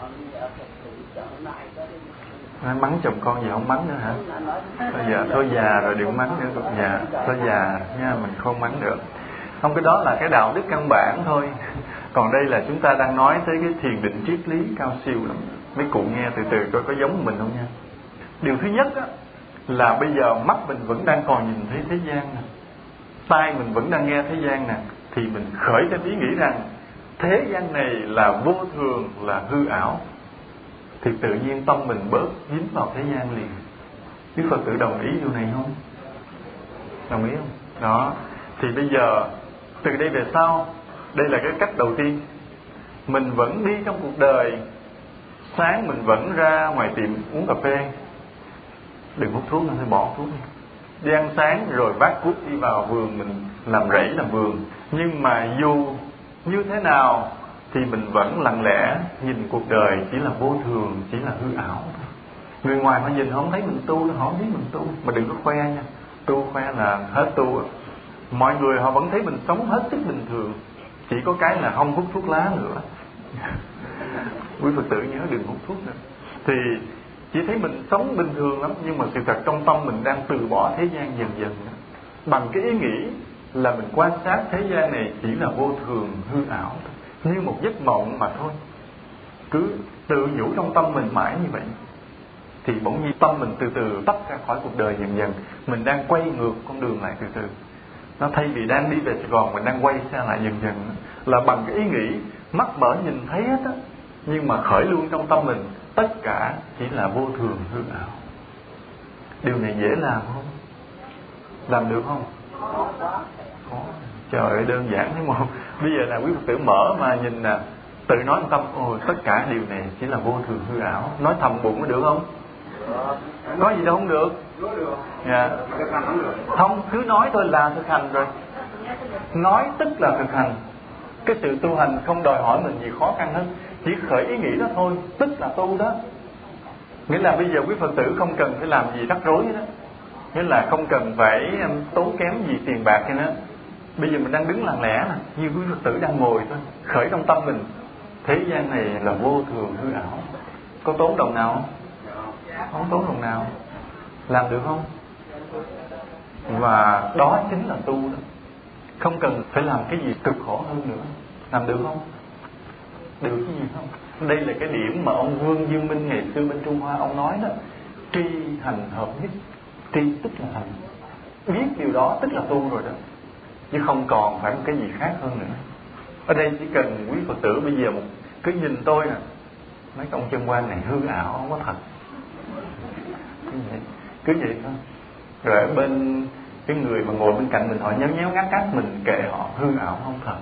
còn giờ phật tử trở lại có Nói mắng chồng con gì không mắng nữa hả? Thôi giờ thôi già rồi đừng mắng nữa già thôi già nha mình không mắng được. Không cái đó là cái đạo đức căn bản thôi. Còn đây là chúng ta đang nói tới cái thiền định triết lý cao siêu lắm. Mấy cụ nghe từ từ coi có giống mình không nha. Điều thứ nhất á, là bây giờ mắt mình vẫn đang còn nhìn thấy thế gian nè. Tai mình vẫn đang nghe thế gian nè. Thì mình khởi cái ý nghĩ rằng thế gian này là vô thường, là hư ảo thì tự nhiên tâm mình bớt dính vào thế gian liền Đức Phật tử đồng ý điều này không? Đồng ý không? Đó Thì bây giờ từ đây về sau Đây là cái cách đầu tiên Mình vẫn đi trong cuộc đời Sáng mình vẫn ra ngoài tiệm uống cà phê Đừng hút thuốc, phải bỏ thuốc đi. Đi ăn sáng rồi vác cuốc đi vào vườn mình làm rẫy làm vườn. Nhưng mà dù như thế nào thì mình vẫn lặng lẽ nhìn cuộc đời chỉ là vô thường chỉ là hư ảo người ngoài họ nhìn không thấy mình tu họ không biết mình tu. Mà đừng có khoe nha. Tu khoe là hết tu mọi người họ vẫn thấy mình sống hết sức bình thường. Chỉ có cái là không hút thuốc lá nữa. Quý phật tử nhớ đừng hút thuốc nữa. Thì chỉ thấy mình sống bình thường lắm, nhưng mà sự thật trong tâm mình đang từ bỏ thế gian dần dần. Bằng cái ý nghĩ là mình quan sát thế gian này chỉ là vô thường, hư ảo như một giấc mộng mà thôi. Cứ tự nhủ trong tâm mình mãi như vậy, thì bỗng nhiên tâm mình từ từ tách ra khỏi cuộc đời dần dần. Mình đang quay ngược con đường lại từ từ. Nó thay vì đang đi về Sài Gòn, mình đang quay xe lại dần dần. Là bằng cái ý nghĩ, mắt mở nhìn thấy hết á, nhưng mà khởi luôn trong tâm mình tất cả chỉ là vô thường hư ảo. Điều này dễ làm không? Làm được không? Khó trời ơi, đơn giản đúng không? Bây giờ là quý phật tử mở mà nhìn nè, tự nói tâm ôi, tất cả điều này chỉ là vô thường hư ảo. Nói thầm bụng có được không? Có gì đâu không được. Dạ. Không, cứ nói thôi là thực hành rồi. Nói tức là thực hành. Cái sự tu hành không đòi hỏi mình gì khó khăn hết chỉ khởi ý nghĩ đó thôi, tức là tu đó. Nghĩa là bây giờ quý phật tử không cần phải làm gì rắc rối đó nghĩa là không cần phải tốn kém gì tiền bạc hay nữa. Bây giờ mình đang đứng lặng lẽ nè như quý phật tử đang ngồi thôi, khởi trong tâm mình, thế gian này là vô thường hư ảo. Có tốn đồng nào không? Không tốn đồng nào. Làm được không? Và đó chính là tu đó. Không cần phải làm cái gì cực khổ hơn nữa. Làm được không? Được gì không. Đây là cái điểm mà ông vương dương minh, ngày xưa bên trung hoa ông nói đó, tri hành hợp nhất. Tri tức là hành biết điều đó tức là tu rồi đó. Chứ không còn phải một cái gì khác hơn nữa. Ở đây chỉ cần quý phật tử bây giờ một cứ nhìn tôi nè, mấy ông chân quan này hư ảo, không có thật. Cứ vậy cứ vậy thôi. Rồi ở bên cái người mà ngồi bên cạnh mình, họ nhéo nhéo ngắt cắt mình, kệ họ, hư ảo, không thật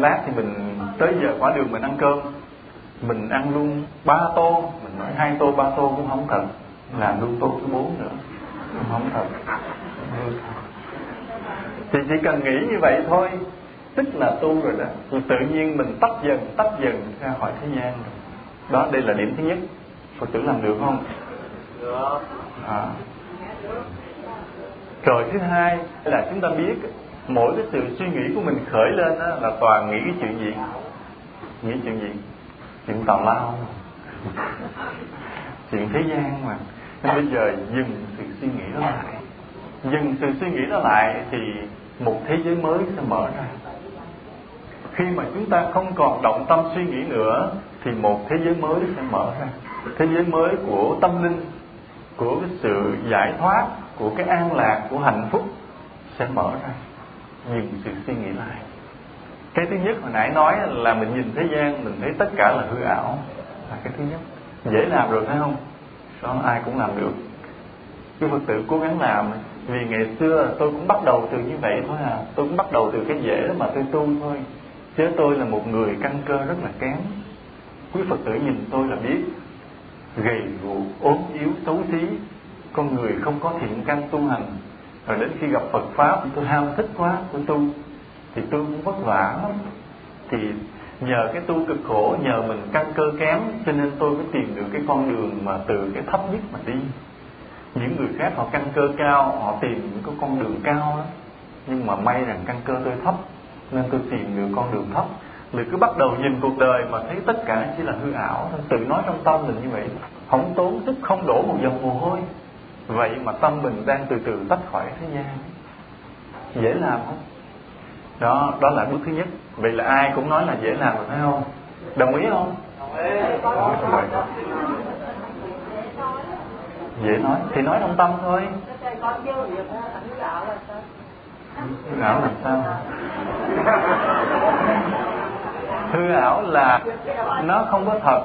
lát thì mình tới giờ quả đường mình ăn cơm. Mình ăn luôn ba tô mình nói hai tô ba tô cũng không thật làm luôn tô thứ bốn nữa cũng không thật thì chỉ cần nghĩ như vậy thôi tức là tu rồi đó. Rồi tự nhiên mình tách dần tách dần ra khỏi thế gian rồi. Đó đây là điểm thứ nhất. Phật tử làm được không? Được. À. rồi thứ hai là chúng ta biết mỗi cái sự suy nghĩ của mình khởi lên đó là toàn nghĩ cái chuyện gì? Nghĩ chuyện gì? Chuyện tào lao chuyện thế gian mà. Nên bây giờ dừng sự suy nghĩ đó lại. Dừng sự suy nghĩ đó lại thì một thế giới mới sẽ mở ra. Khi mà chúng ta không còn động tâm suy nghĩ nữa, thì một thế giới mới sẽ mở ra. Thế giới mới của tâm linh, của cái sự giải thoát, của cái an lạc, của hạnh phúc sẽ mở ra dừng sự suy nghĩ lại. Cái thứ nhất hồi nãy nói là mình nhìn thế gian, mình thấy tất cả là hư ảo, là cái thứ nhất. Dễ làm rồi phải không? Đó ai cũng làm được. Cái phật tử cố gắng làm, vì ngày xưa tôi cũng bắt đầu từ như vậy thôi à. Tôi cũng bắt đầu từ cái dễ đó mà tôi tu thôi. Chứ tôi là một người căn cơ rất là kém. Quý phật tử nhìn tôi là biết, gầy guộc ốm yếu, xấu xí, con người không có thiện căn tu hành rồi đến khi gặp Phật pháp, tôi ham thích quá, tôi tu, thì tôi cũng vất vả lắm. Thì nhờ cái tu cực khổ, nhờ mình căn cơ kém, cho nên tôi mới tìm được cái con đường mà từ cái thấp nhất mà đi. Những người khác họ căn cơ cao, họ tìm những cái con đường cao đó nhưng mà may rằng căn cơ tôi thấp, nên tôi tìm được con đường thấp. Mình cứ bắt đầu nhìn cuộc đời mà thấy tất cả chỉ là hư ảo tự nói trong tâm mình như vậy, không tốn sức, không đổ một dòng mồ hôi vậy mà tâm mình đang từ từ tách khỏi thế gian. Dễ làm không? Đó đó là bước thứ nhất. Vậy là ai cũng nói là dễ làm, phải không? Đồng ý không? Dễ nói, thì nói trong tâm thôi. Hư ảo làm sao? Hư ảo là nó không có thật.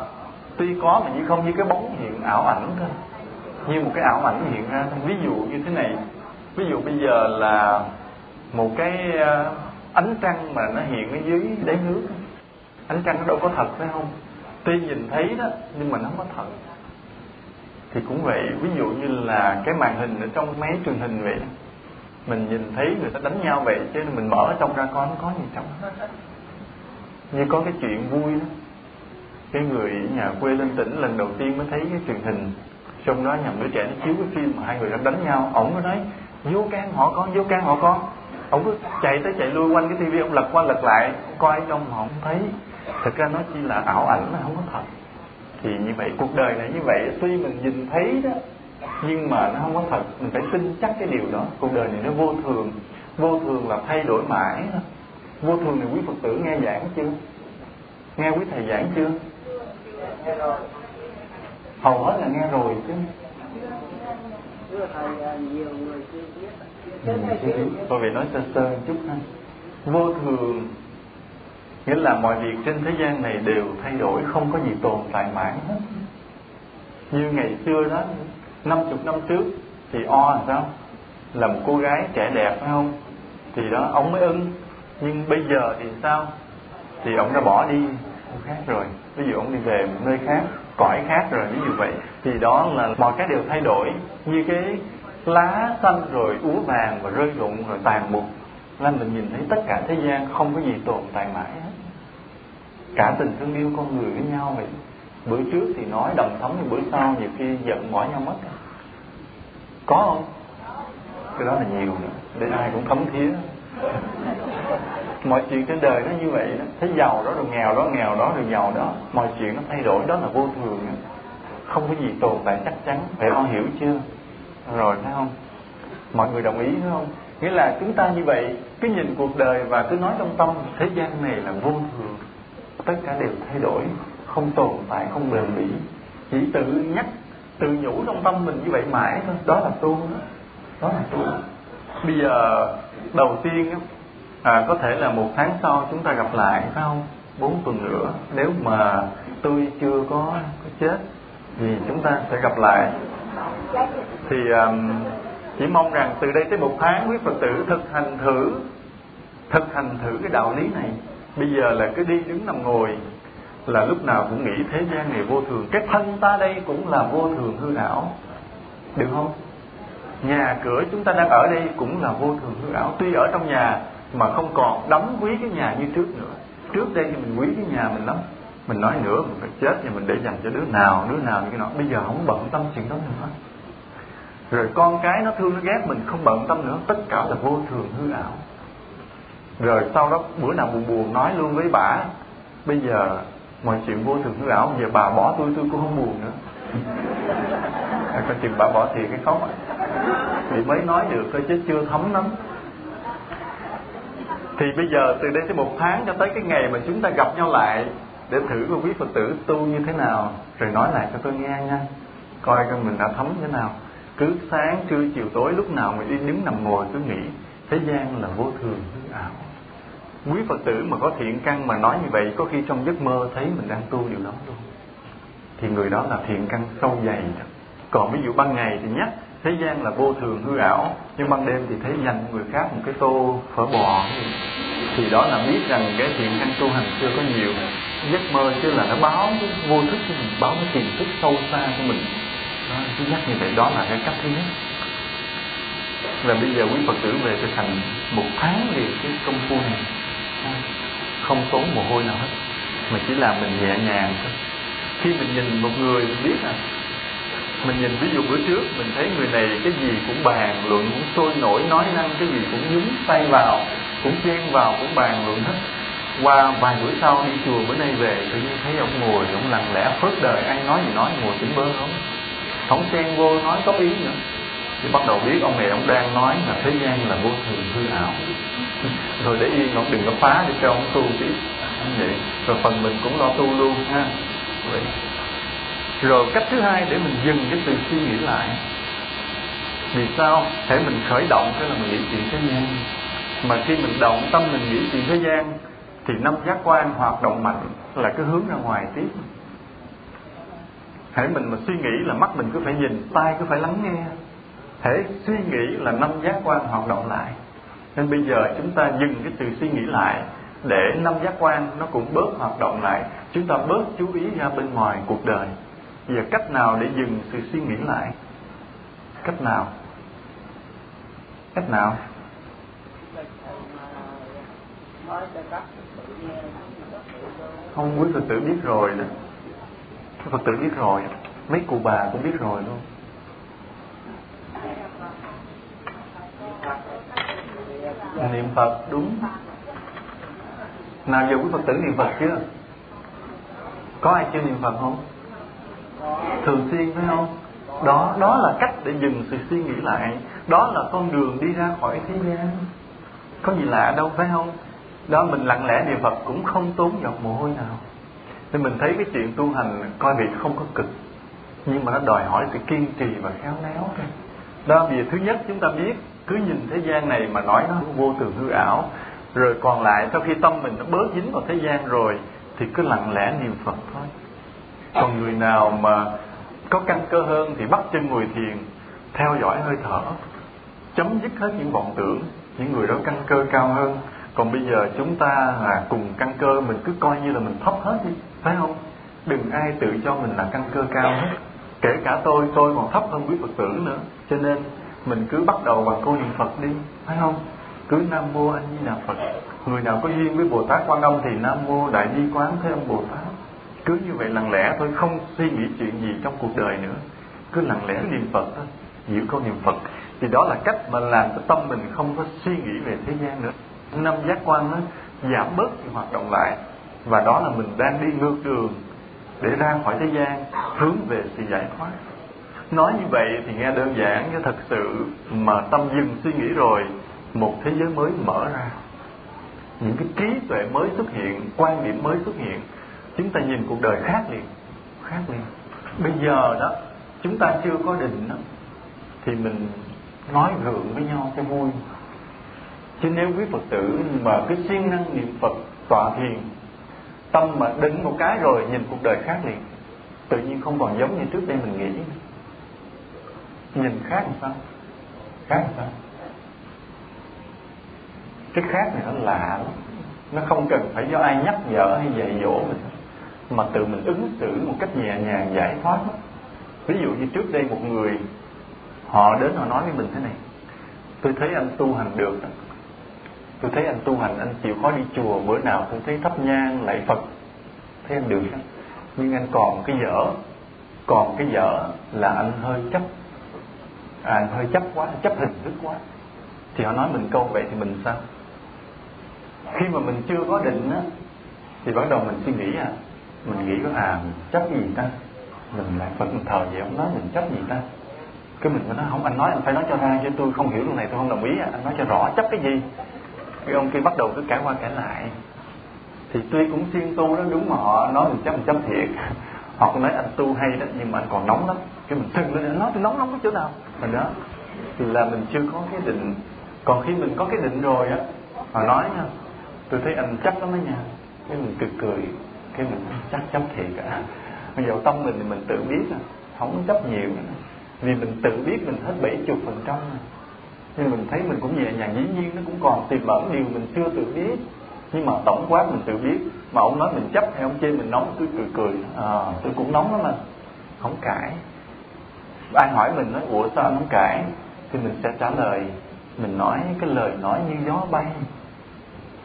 Tuy có mà chỉ không như cái bóng hiện ảo ảnh thôi như một cái ảo ảnh hiện ra, ví dụ như thế này. Ví dụ bây giờ là một cái ờ, ánh trăng mà nó hiện ở dưới đáy nước. Ánh trăng nó đâu có thật, phải không? Tuy nhìn thấy đó, nhưng mà nó không có thật. Thì cũng vậy, ví dụ như là cái màn hình ở trong máy truyền hình vậy mình nhìn thấy người ta đánh nhau vậy, chứ mình mở trong ra coi nó có gì trong. Như có cái chuyện vui đó. Cái người ở nhà quê lên tỉnh lần đầu tiên mới thấy cái truyền hình trong đó nhầm đứa trẻ nó chiếu cái phim mà hai người đang đánh nhau. Ổng mới nói, vô can họ con, vô can họ con. Ổng cứ chạy tới chạy lui quanh cái tivi ông lật qua lật lại, coi trong mà không thấy thực ra nó chỉ là ảo ảnh nó không có thật. Thì như vậy, cuộc đời này như vậy, tuy mình nhìn thấy đó, nhưng mà nó không có thật. Mình phải tin chắc cái điều đó. Cuộc đời này nó vô thường. Vô thường là thay đổi mãi đó. vô thường này quý phật tử nghe giảng chưa? Nghe quý thầy giảng chưa? Hầu hết là nghe rồi chứ. Tôi về nói sơ sơ một chút ha. Vô thường nghĩa là mọi việc trên thế gian này đều thay đổi không có gì tồn tại mãi hết. Như ngày xưa đó năm chục năm trước thì o làm sao? Là một cô gái trẻ đẹp phải không? Thì đó ông mới ưng. Nhưng bây giờ thì sao? Thì ông đã bỏ đi khác rồi. Ví dụ ông đi về một nơi khác cõi khác rồi ví dụ vậy, thì đó là mọi cái đều thay đổi như cái lá xanh rồi úa vàng và rơi rụng rồi tàn mục. Nên mình nhìn thấy tất cả thế gian không có gì tồn tại mãi hết. Cả tình thương yêu con người với nhau vậy. Bữa trước thì nói đồng thống, nhưng bữa sau nhiều khi giận bỏ nhau mất. Có không? Cái đó là nhiều nữa. Để ai cũng thấm thía mọi chuyện trên đời nó như vậy đó. Thấy giàu đó rồi nghèo đó nghèo đó rồi giàu đó, mọi chuyện nó thay đổi, đó là vô thường. Đó. không có gì tồn tại chắc chắn. Phải con hiểu chưa? Rồi phải không? Mọi người đồng ý phải không? Nghĩa là chúng ta như vậy cứ nhìn cuộc đời và cứ nói trong tâm, thế gian này là vô thường. Tất cả đều thay đổi, không tồn tại, không bền bỉ. Chỉ tự nhắc, tự nhủ trong tâm mình như vậy mãi thôi. Đó là tu đó. Đó là tu. Bây giờ, đầu tiên à, có thể là một tháng sau chúng ta gặp lại phải không? Bốn tuần nữa nếu mà tôi chưa có, có chết thì chúng ta sẽ gặp lại. Thì um, chỉ mong rằng từ đây tới một tháng quý phật tử thực hành thử thực hành thử cái đạo lý này. Bây giờ là cứ đi đứng nằm ngồi là lúc nào cũng nghĩ thế gian này vô thường. Cái thân ta đây cũng là vô thường hư ảo được không? Nhà cửa chúng ta đang ở đây cũng là vô thường hư ảo. Tuy ở trong nhà mà không còn đắm quý cái nhà như trước nữa. Trước đây thì mình quý cái nhà mình lắm. Mình nói nữa mình phải chết thì mình để dành cho đứa nào đứa nào như cái nọ. Bây giờ không bận tâm chuyện đó nữa. Rồi con cái nó thương nó ghét mình không bận tâm nữa. Tất cả là vô thường hư ảo. Rồi sau đó bữa nào buồn buồn nói luôn với bà bây giờ mọi chuyện vô thường hư ảo giờ bà bỏ tôi tôi cũng không buồn nữa. À, coi chừng bà bỏ thì cái khóc thì mới nói được thôi chứ chưa thấm lắm thì bây giờ từ đây tới một tháng cho tới cái ngày mà chúng ta gặp nhau lại, để thử coi quý phật tử tu như thế nào, rồi nói lại cho tôi nghe nha. Coi coi mình đã thấm thế nào. Cứ sáng, trưa, chiều, tối, lúc nào mình đi đứng nằm ngồi cứ nghĩ, thế gian là vô thường, hư ảo. Quý phật tử mà có thiện căn mà nói như vậy, có khi trong giấc mơ thấy mình đang tu điều đó luôn. Thì người đó là thiện căn sâu dày. Còn ví dụ ban ngày thì nhắc thế gian là vô thường hư ảo nhưng ban đêm thì thấy dành người khác một cái tô phở bò. Thì đó là biết rằng cái thiện căn tu hành chưa có nhiều. Giấc mơ chứ là nó báo cái vô thức cho mình báo cái tiềm thức sâu xa của mình. Đó, cứ nhắc như vậy đó là cái cách thứ nhất. Là bây giờ quý phật tử về thực hành một tháng liền cái công phu này. Không tốn mồ hôi nào hết mà chỉ làm mình nhẹ nhàng thôi. Khi mình nhìn một người mình biết là mình nhìn ví dụ bữa trước, mình thấy người này cái gì cũng bàn luận, cũng sôi nổi, nói năng cái gì cũng nhúng tay vào, cũng chen vào, cũng bàn luận hết. Qua vài bữa sau đi chùa, bữa nay về, tự nhiên thấy ông ngồi, ông lặng lẽ phớt đời, ai nói gì nói, ngồi chỉnh bơ không? Không chen vô, nói có ý nữa. Thì bắt đầu biết ông này ông đang nói là thế gian là vô thường hư ảo. Rồi để yên, ông đừng có phá để cho ông tu tiếp. Vậy, rồi phần mình cũng lo tu luôn ha. Vậy rồi cách thứ hai để mình dừng cái từ suy nghĩ lại. Vì sao? Thể mình khởi động cái là mình nghĩ chuyện thế gian. Mà khi mình động tâm mình nghĩ chuyện thế gian, thì năm giác quan hoạt động mạnh là cái hướng ra ngoài tiếp. Hãy mình mà suy nghĩ là mắt mình cứ phải nhìn, tai cứ phải lắng nghe. Thể suy nghĩ là năm giác quan hoạt động lại. Nên bây giờ chúng ta dừng cái từ suy nghĩ lại để năm giác quan nó cũng bớt hoạt động lại. Chúng ta bớt chú ý ra bên ngoài cuộc đời giờ cách nào để dừng sự suy nghĩ lại? Cách nào? Cách nào? Không, quý phật tử biết rồi nè. Phật tử biết rồi. Mấy cụ bà cũng biết rồi luôn. Niệm phật, đúng. Nào giờ quý phật tử niệm phật chưa? Có ai chưa niệm phật không? Thường xuyên phải không? Đó đó là cách để dừng sự suy nghĩ lại. Đó là con đường đi ra khỏi thế gian. Có gì lạ đâu, phải không? Đó, mình lặng lẽ niệm phật cũng không tốn giọt mồ hôi nào. Nên mình thấy cái chuyện tu hành coi việc không có cực. Nhưng mà nó đòi hỏi sự kiên trì và khéo léo đó, vì thứ nhất chúng ta biết, cứ nhìn thế gian này mà nói nó vô thường hư ảo, rồi còn lại sau khi tâm mình nó bớt dính vào thế gian rồi, thì cứ lặng lẽ niệm phật thôi còn người nào mà có căn cơ hơn thì bắt chân ngồi thiền, theo dõi hơi thở, chấm dứt hết những vọng tưởng, những người đó căn cơ cao hơn. Còn bây giờ chúng ta là cùng căn cơ, mình cứ coi như là mình thấp hết đi, phải không? Đừng ai tự cho mình là căn cơ cao hết. Kể cả tôi tôi còn thấp hơn quý phật tử nữa. Cho nên mình cứ bắt đầu bằng câu niệm phật đi, phải không? Cứ nam mô anh di đà phật. Người nào có duyên với bồ tát quan âm thì nam mô đại di quán thế âm bồ tát cứ như vậy lặng lẽ thôi, không suy nghĩ chuyện gì trong cuộc đời nữa. Cứ lặng lẽ niệm phật thôi giữ câu niệm phật. Thì đó là cách mà làm cho tâm mình không có suy nghĩ về thế gian nữa. Năm giác quan nó giảm bớt cái hoạt động lại, và đó là mình đang đi ngược đường để ra khỏi thế gian, hướng về sự giải thoát. Nói như vậy thì nghe đơn giản, nhưng thật sự mà tâm dừng suy nghĩ rồi, một thế giới mới mở ra. Những cái trí tuệ mới xuất hiện, quan điểm mới xuất hiện chúng ta nhìn cuộc đời khác liền. Khác liền. Bây giờ đó, chúng ta chưa có định đó, thì mình nói gượng với nhau cho vui. Chứ nếu quý phật tử mà cứ siêng năng niệm phật, tọa thiền, tâm mà định một cái rồi nhìn cuộc đời khác liền, tự nhiên không còn giống như trước đây mình nghĩ. Nhìn khác làm sao? Khác làm sao? Cái khác này nó lạ lắm. Nó không cần phải do ai nhắc nhở hay dạy dỗ mình mà tự mình ứng xử một cách nhẹ nhàng giải thoát. Ví dụ như trước đây một người họ đến họ nói với mình thế này tôi thấy anh tu hành được. Đó tôi thấy anh tu hành anh chịu khó đi chùa bữa nào tôi thấy thắp nhang lạy phật. Thấy anh được đó. nhưng anh còn cái dở còn cái dở là anh hơi chấp. À, anh hơi chấp quá chấp hình thức quá. Thì họ nói mình câu vậy thì mình sao? Khi mà mình chưa có định á thì bắt đầu mình suy nghĩ à mình nghĩ có à mình chấp gì ta. Mình lại phật, mình thờ vậy ông nói mình chấp gì ta. Cái mình nó nói, không, anh nói, anh phải nói cho ra, chứ tôi không hiểu lúc này, tôi không đồng ý à. anh nói cho rõ chấp cái gì. Cái ông kia bắt đầu cứ cãi qua cãi lại. Thì tuy cũng siêng tu đó, đúng mà họ nói mình chấp mình chấp thiệt. Họ cũng nói anh tu hay đó, nhưng mà anh còn nóng lắm. Cái mình sưng lên, anh nói tôi nóng nóng cái chỗ nào? Mình đó là mình chưa có cái định. Còn khi mình có cái định rồi á, họ nói nha, tôi thấy anh chấp lắm đó nha. Cái mình cười cười cái mình chắc chấp thiệt à bây giờ tâm mình thì mình tự biết à không chấp nhiều vì mình tự biết mình hết bảy chục phần trăm nhưng mình thấy mình cũng nhẹ nhàng dĩ nhiên nó cũng còn tiềm ẩn điều mình chưa tự biết. Nhưng mà tổng quát mình tự biết. Mà ông nói mình chấp hay ông chê mình nóng tôi cười cười. À, tôi cũng nóng lắm mà không cãi. Ai hỏi mình nói ủa sao anh không cãi? Thì mình sẽ trả lời mình nói cái lời nói như gió bay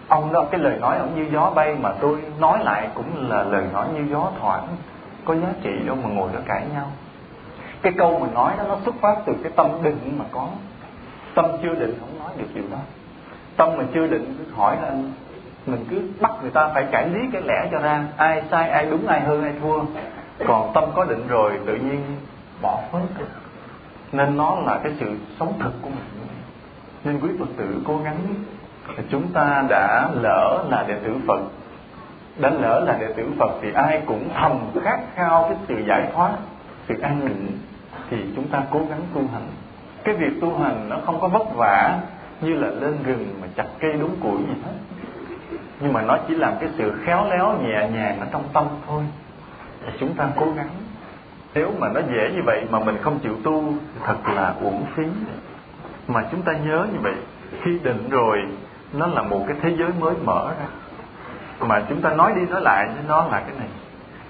ông đó, cái lời nói ông như gió bay mà tôi nói lại cũng là lời nói như gió thoảng. Có giá trị đâu mà ngồi đó cãi nhau. Cái câu mình nói đó, nó xuất phát từ cái tâm định mà có. Tâm chưa định không nói được điều đó. Tâm mà chưa định cứ hỏi là mình cứ bắt người ta phải cải lý cái lẽ cho ra. Ai sai, ai đúng, ai hơn, ai thua. Còn tâm có định rồi, tự nhiên bỏ phớt nên nó là cái sự sống thực của mình. Nên quý phật tử cố gắng chúng ta đã lỡ là đệ tử phật. Đã lỡ là đệ tử phật thì ai cũng thầm khát khao cái sự giải thoát. Sự an định thì chúng ta cố gắng tu hành. Cái việc tu hành nó không có vất vả như là lên rừng mà chặt cây đốn củi gì hết. Nhưng mà nó chỉ làm cái sự khéo léo, nhẹ nhàng ở trong tâm thôi. Thì chúng ta cố gắng. Nếu mà nó dễ như vậy mà mình không chịu tu thật là uổng phí. Mà chúng ta nhớ như vậy, khi định rồi nó là một cái thế giới mới mở ra. Mà chúng ta nói đi nói lại với nó là cái này.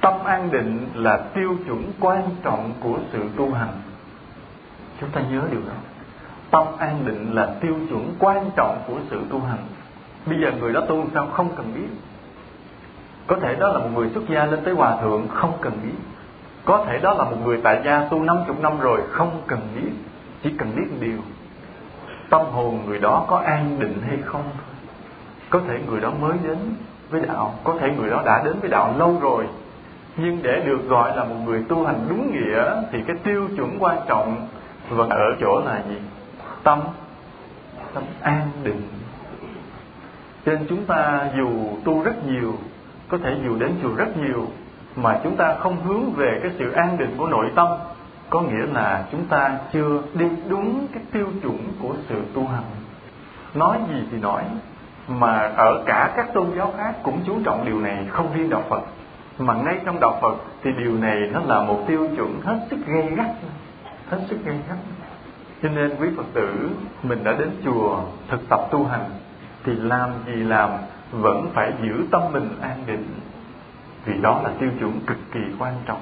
Tâm an định là tiêu chuẩn quan trọng của sự tu hành. Chúng ta nhớ điều đó. Tâm an định là tiêu chuẩn quan trọng của sự tu hành. Bây giờ người đó tu sao không cần biết? Có thể đó là một người xuất gia lên tới hòa thượng không cần biết. Có thể đó là một người tại gia tu năm chục năm rồi không cần biết. Chỉ cần biết một điều tâm hồn người đó có an định hay không? Có thể người đó mới đến với đạo, có thể người đó đã đến với đạo lâu rồi. Nhưng để được gọi là một người tu hành đúng nghĩa thì cái tiêu chuẩn quan trọng vẫn ở chỗ là gì? Tâm tâm an định. Cho nên chúng ta dù tu rất nhiều, có thể dù đến chùa rất nhiều, mà chúng ta không hướng về cái sự an định của nội tâm có nghĩa là chúng ta chưa đi đúng cái tiêu chuẩn của sự tu hành. Nói gì thì nói, mà ở cả các tôn giáo khác cũng chú trọng điều này, không riêng đạo phật. Mà ngay trong đạo phật thì điều này nó là một tiêu chuẩn hết sức gây gắt, hết sức gây gắt. Cho nên quý phật tử, mình đã đến chùa thực tập tu hành, thì làm gì làm, vẫn phải giữ tâm mình an định. Vì đó là tiêu chuẩn cực kỳ quan trọng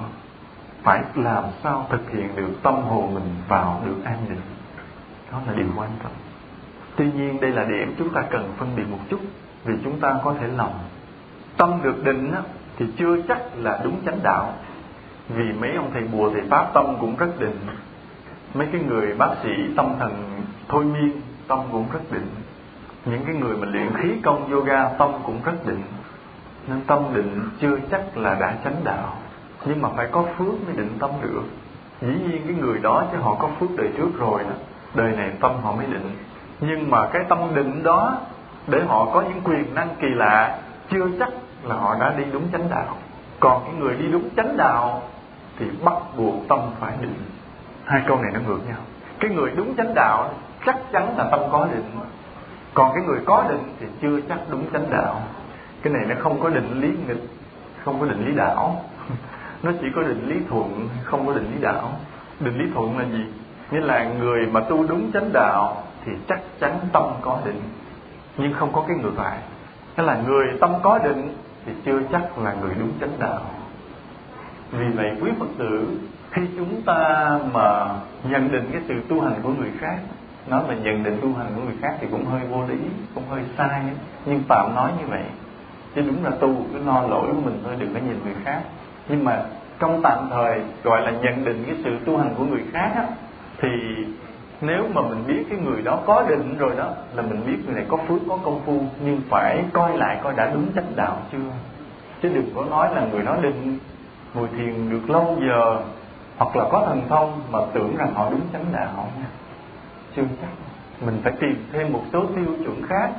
phải làm sao thực hiện được tâm hồn mình vào được an định? Đó là điều quan trọng. Tuy nhiên đây là điểm chúng ta cần phân biệt một chút vì chúng ta có thể lầm tâm được định á, thì chưa chắc là đúng chánh đạo. Vì mấy ông thầy bùa thầy pháp tâm cũng rất định. Mấy cái người bác sĩ tâm thần thôi miên tâm cũng rất định. Những cái người mà luyện khí công yoga tâm cũng rất định. Nên tâm định chưa chắc là đã chánh đạo nhưng mà phải có phước mới định tâm được. Dĩ nhiên cái người đó chứ họ có phước đời trước rồi đó. Đời này tâm họ mới định. Nhưng mà cái tâm định đó, để họ có những quyền năng kỳ lạ, chưa chắc là họ đã đi đúng chánh đạo. Còn cái người đi đúng chánh đạo thì bắt buộc tâm phải định. Hai câu này nó ngược nhau. Cái người đúng chánh đạo chắc chắn là tâm có định. Còn cái người có định thì chưa chắc đúng chánh đạo. Cái này nó không có định lý nghịch, không có định lý đạo. nó chỉ có định lý thuận, không có định lý đạo. Định lý thuận là gì? Nghĩa là người mà tu đúng chánh đạo thì chắc chắn tâm có định, nhưng không có cái ngược lại. Nghĩa là người tâm có định thì chưa chắc là người đúng chánh đạo. Vì vậy, quý phật tử, khi chúng ta mà nhận định cái sự tu hành của người khác, nói mà nhận định tu hành của người khác thì cũng hơi vô lý, cũng hơi sai. Nhưng phạm nói như vậy, chứ đúng là tu, cứ lo lỗi của mình thôi, đừng có nhìn người khác nhưng mà trong tạm thời gọi là nhận định cái sự tu hành của người khác á, thì nếu mà mình biết cái người đó có định rồi đó là mình biết người này có phước có công phu nhưng phải coi lại coi đã đúng chánh đạo chưa? Chứ đừng có nói là người đó định ngồi thiền được lâu giờ hoặc là có thần thông mà tưởng rằng họ đúng chánh đạo nha. Chưa chắc. Mình phải tìm thêm một số tiêu chuẩn khác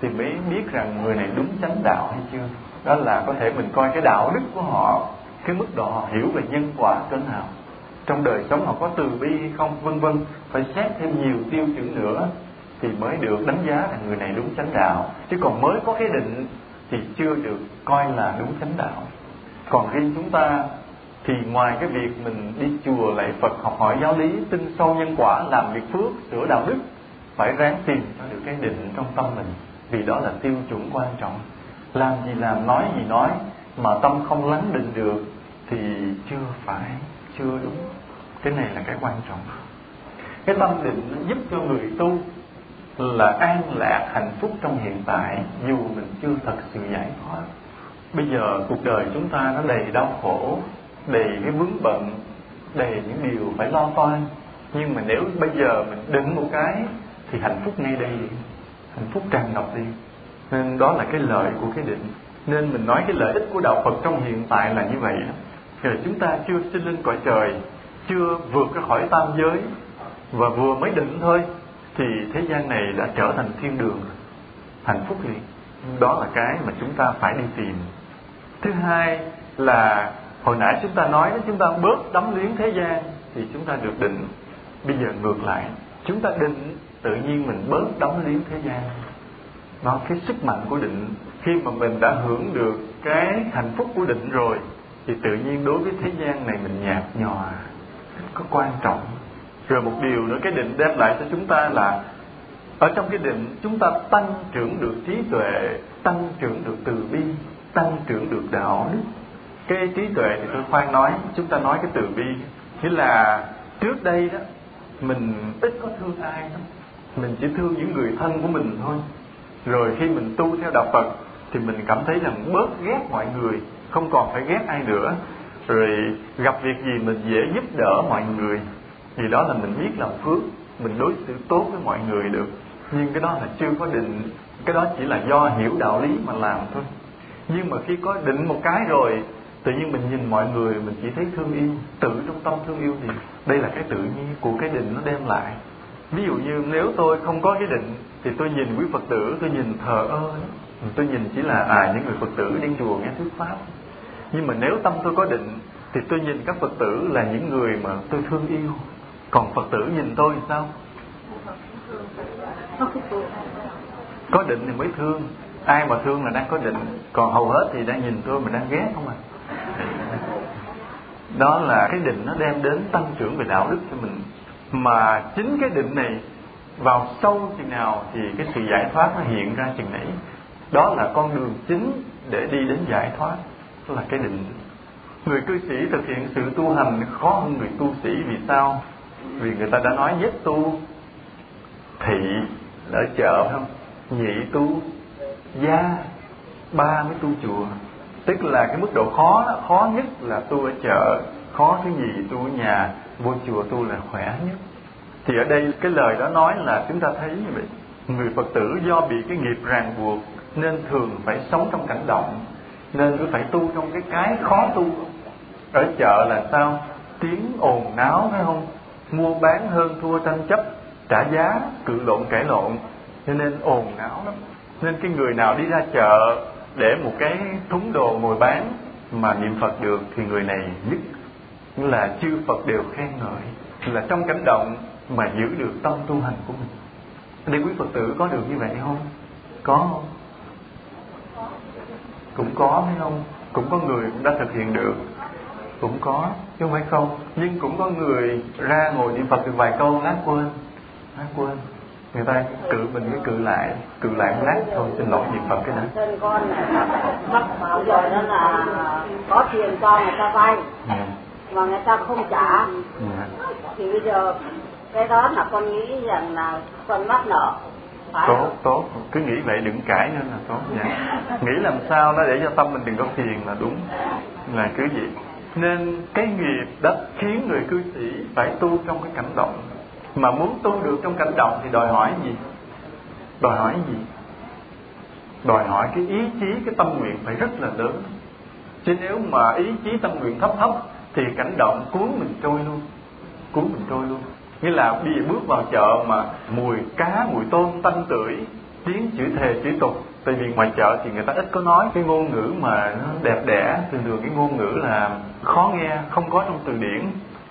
thì mới biết rằng người này đúng chánh đạo hay chưa đó là có thể mình coi cái đạo đức của họ, cái mức độ họ hiểu về nhân quả cỡ nào. Trong đời sống họ có từ bi hay không, vân vân. Phải xét thêm nhiều tiêu chuẩn nữa thì mới được đánh giá là người này đúng chánh đạo. Chứ còn mới có cái định thì chưa được coi là đúng chánh đạo. Còn riêng chúng ta thì ngoài cái việc mình đi chùa lạy Phật học hỏi giáo lý, tin sâu nhân quả, làm việc phước, sửa đạo đức, phải ráng tìm cho được cái định trong tâm mình. Vì đó là tiêu chuẩn quan trọng làm gì làm nói gì nói mà tâm không lắng định được thì chưa phải, chưa đúng. Cái này là cái quan trọng. Cái tâm định nó giúp cho người tu là an lạc hạnh phúc trong hiện tại, dù mình chưa thật sự giải thoát. Bây giờ cuộc đời chúng ta nó đầy đau khổ, đầy cái vướng bận, đầy những điều phải lo toan. Nhưng mà nếu bây giờ mình đứng một cái thì hạnh phúc ngay đây, hạnh phúc tràn ngập đi nên đó là cái lợi của cái định. Nên mình nói cái lợi ích của đạo Phật trong hiện tại là như vậy. Rồi chúng ta chưa sinh lên cõi trời, chưa vượt ra khỏi tam giới, và vừa mới định thôi, thì thế gian này đã trở thành thiên đường, hạnh phúc liền. Đó là cái mà chúng ta phải đi tìm. Thứ hai là, hồi nãy chúng ta nói chúng ta bớt đắm luyến thế gian, thì chúng ta được định. Bây giờ ngược lại, chúng ta định, tự nhiên mình bớt đắm luyến thế gian nó, cái sức mạnh của định, khi mà mình đã hưởng được cái hạnh phúc của định rồi, thì tự nhiên đối với thế gian này mình nhạt nhòa, có quan trọng. Rồi một điều nữa, cái định đem lại cho chúng ta là, ở trong cái định, chúng ta tăng trưởng được trí tuệ, tăng trưởng được từ bi, tăng trưởng được đạo đức. Cái trí tuệ thì tôi khoan nói, chúng ta nói cái từ bi. Nghĩa là trước đây đó, mình ít có thương ai lắm. Mình chỉ thương những người thân của mình thôi rồi khi mình tu theo đạo phật, thì mình cảm thấy rằng bớt ghét mọi người, không còn phải ghét ai nữa. Rồi gặp việc gì mình dễ giúp đỡ mọi người vì đó là mình biết làm phước, mình đối xử tốt với mọi người được. Nhưng cái đó là chưa có định, cái đó chỉ là do hiểu đạo lý mà làm thôi. Nhưng mà khi có định một cái rồi, tự nhiên mình nhìn mọi người, mình chỉ thấy thương yêu, tự trong tâm thương yêu thì đây là cái tự nhiên của cái định nó đem lại ví dụ như nếu tôi không có cái định thì tôi nhìn quý phật tử, tôi nhìn thờ ơ tôi nhìn chỉ là à những người phật tử đi chùa nghe thuyết pháp. Nhưng mà nếu tâm tôi có định thì tôi nhìn các phật tử là những người mà tôi thương yêu. Còn phật tử nhìn tôi thì sao? Có định thì mới thương. Ai mà thương là đang có định. Còn hầu hết thì đang nhìn tôi mà đang ghét, không à? Đó là cái định nó đem đến tăng trưởng về đạo đức cho mình mà chính cái định này vào sâu chừng nào thì cái sự giải thoát nó hiện ra chừng nãy. Đó là con đường chính để đi đến giải thoát đó là cái định. Người cư sĩ thực hiện sự tu hành khó hơn người tu sĩ. Vì sao? Vì người ta đã nói nhất tu thị ở chợ không? Nhị tu gia ba mới tu chùa. Tức là cái mức độ khó đó, khó nhất là tu ở chợ khó thứ gì tu ở nhà vô chùa tu là khỏe nhất. Thì ở đây cái lời đó nói là chúng ta thấy như vậy. Người phật tử do bị cái nghiệp ràng buộc nên thường phải sống trong cảnh động, nên cứ phải tu trong cái cái khó tu. Ở chợ là sao? Tiếng ồn náo, phải không? Mua bán hơn thua tranh chấp, trả giá, cự lộn cãi lộn, cho nên ồn náo lắm. Nên cái người nào đi ra chợ để một cái thúng đồ ngồi bán mà niệm phật được thì người này nhất là chư phật đều khen ngợi là trong cảnh động mà giữ được tâm tu hành của mình. Đây quý phật tử có được như vậy không? Có. Không cũng có phải không? Cũng có người cũng đã thực hiện được. Cũng có chứ không phải không. Nhưng cũng có người ra ngồi niệm phật được vài câu lát quên lát quên. Người ta cự mình mới cự lại cự lại một lát thôi xin lỗi niệm phật cái đó con mắc bảo rồi đó là có tiền cho người ta vay. Yeah. Mà người ta không trả. Yeah. thì bây giờ cái đó là con nghĩ rằng là con mắc nợ phải tốt không? tốt. Cứ nghĩ vậy đừng cãi nữa là tốt dạ. Nghĩ làm sao đó để cho tâm mình đừng có phiền là đúng. Là cứ vậy. Nên cái nghiệp đó khiến người cư sĩ phải tu trong cái cảnh động. Mà muốn tu được trong cảnh động thì đòi hỏi gì? Đòi hỏi gì? Đòi hỏi cái ý chí cái tâm nguyện phải rất là lớn. Chứ nếu mà ý chí tâm nguyện thấp thấp thì cảnh động cuốn mình trôi luôn, cuốn mình trôi luôn. Nghĩa là bây giờ bước vào chợ mà mùi cá, mùi tôm tanh tưởi, tiếng chữ thề, chữ tục. Tại vì ngoài chợ thì người ta ít có nói cái ngôn ngữ mà nó đẹp đẽ, thường thường cái ngôn ngữ là khó nghe, không có trong từ điển.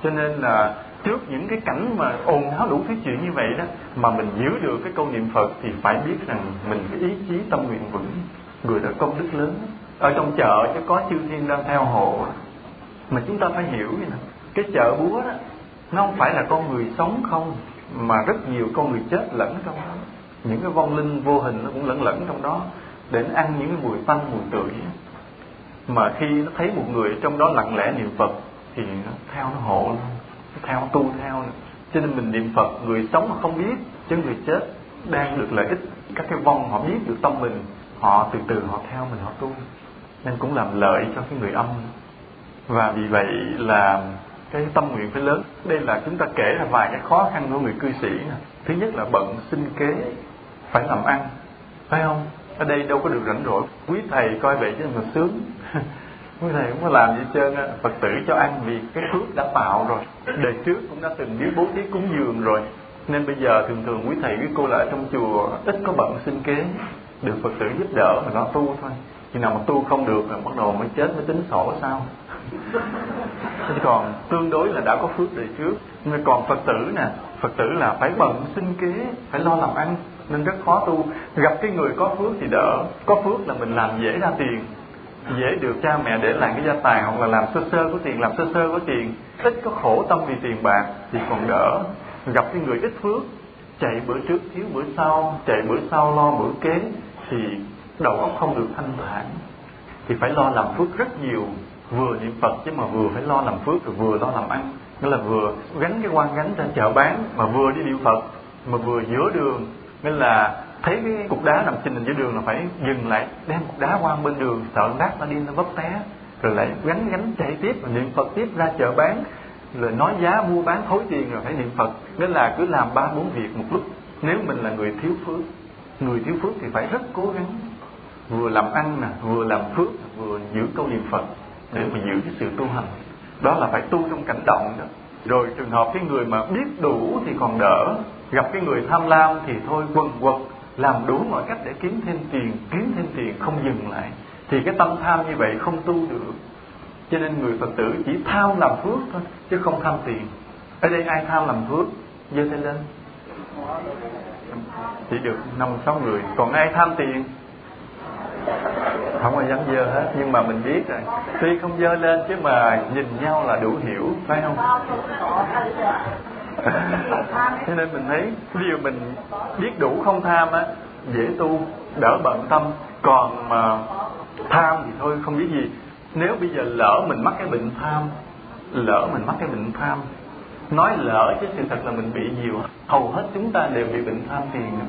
Cho nên là trước những cái cảnh mà ồn ào đủ thứ chuyện như vậy đó, mà mình giữ được cái câu niệm phật thì phải biết rằng mình cái ý chí tâm nguyện vững, người đã công đức lớn. Ở trong chợ chứ có chư thiên đang theo hộ mà chúng ta phải hiểu vậy nè cái chợ búa đó, nó không phải là con người sống không, mà rất nhiều con người chết lẫn trong đó. Những cái vong linh vô hình nó cũng lẫn lẫn trong đó để nó ăn những cái mùi tanh mùi tưởi mà khi nó thấy một người trong đó lặng lẽ niệm phật, thì nó theo nó hộ luôn nó theo nó tu theo nữa. cho nên mình niệm phật, người sống mà không biết, chứ người chết đang được lợi ích. Các cái vong họ biết được tâm mình, họ từ từ họ theo mình, họ tu. Nên cũng làm lợi cho cái người âm và vì vậy là cái tâm nguyện phải lớn. Đây là chúng ta kể là vài cái khó khăn của người cư sĩ nè. Thứ nhất là bận sinh kế, phải làm ăn, phải không? Ở đây đâu có được rảnh rỗi. Quý thầy coi vậy chứ mà sướng. Quý thầy cũng có làm gì trơn á. Phật tử cho ăn vì cái phước đã tạo rồi. Đời trước cũng đã từng biết bố thí cúng dường rồi. Nên bây giờ thường thường quý thầy quý cô là ở trong chùa, ít có bận sinh kế. Được phật tử giúp đỡ mà nó tu thôi. Khi nào mà tu không được là bắt đầu mới chết mới tính sổ sao chứ còn tương đối là đã có phước đời trước. Nhưng còn phật tử nè, phật tử là phải bận sinh kế, phải lo làm ăn, nên rất khó tu. Gặp cái người có phước thì đỡ. Có phước là mình làm dễ ra tiền, dễ được cha mẹ để lại cái gia tài hoặc là làm sơ sơ có tiền, làm sơ sơ có tiền. Ít có khổ tâm vì tiền bạc thì còn đỡ. Gặp cái người ít phước, chạy bữa trước thiếu bữa sau, chạy bữa sau lo bữa kế thì đầu óc không được thanh thản, thì phải lo làm phước rất nhiều vừa niệm phật chứ mà vừa phải lo làm phước, rồi vừa lo làm ăn. Nghĩa là vừa gánh cái quan gánh ra chợ bán mà vừa đi niệm phật, mà vừa giữa đường. Nghĩa là thấy cái cục đá nằm trên giữa đường là phải dừng lại, đem cục đá qua bên đường, sợ nát nó đi, nó vấp té. Rồi lại gánh gánh chạy tiếp và niệm phật tiếp ra chợ bán. Rồi nói giá mua bán thối tiền rồi phải niệm phật. Nên là cứ làm ba bốn việc một lúc. Nếu mình là người thiếu phước, người thiếu phước thì phải rất cố gắng. Vừa làm ăn nè, vừa làm phước, vừa giữ câu niệm phật để mà giữ cái sự tu hành, đó là phải tu trong cảnh động đó. Rồi trường hợp cái người mà biết đủ thì còn đỡ. Gặp cái người tham lam thì thôi quần quật, làm đủ mọi cách để kiếm thêm tiền, kiếm thêm tiền, không dừng lại. Thì cái tâm tham như vậy không tu được. Cho nên người phật tử chỉ tham làm phước thôi, chứ không tham tiền. Ở đây ai tham làm phước? Giơ tay lên. Chỉ được năm sáu người. Còn ai tham tiền? Không ai dám dơ hết, nhưng mà mình biết rồi. Tuy không dơ lên, chứ mà nhìn nhau là đủ hiểu, phải không? Cho nên mình thấy điều mình biết đủ không tham á, dễ tu, đỡ bận tâm. Còn mà tham thì thôi, không biết gì. Nếu bây giờ lỡ mình mắc cái bệnh tham, lỡ mình mắc cái bệnh tham, nói lỡ chứ sự thật là mình bị nhiều. Hầu hết chúng ta đều bị bệnh tham tiền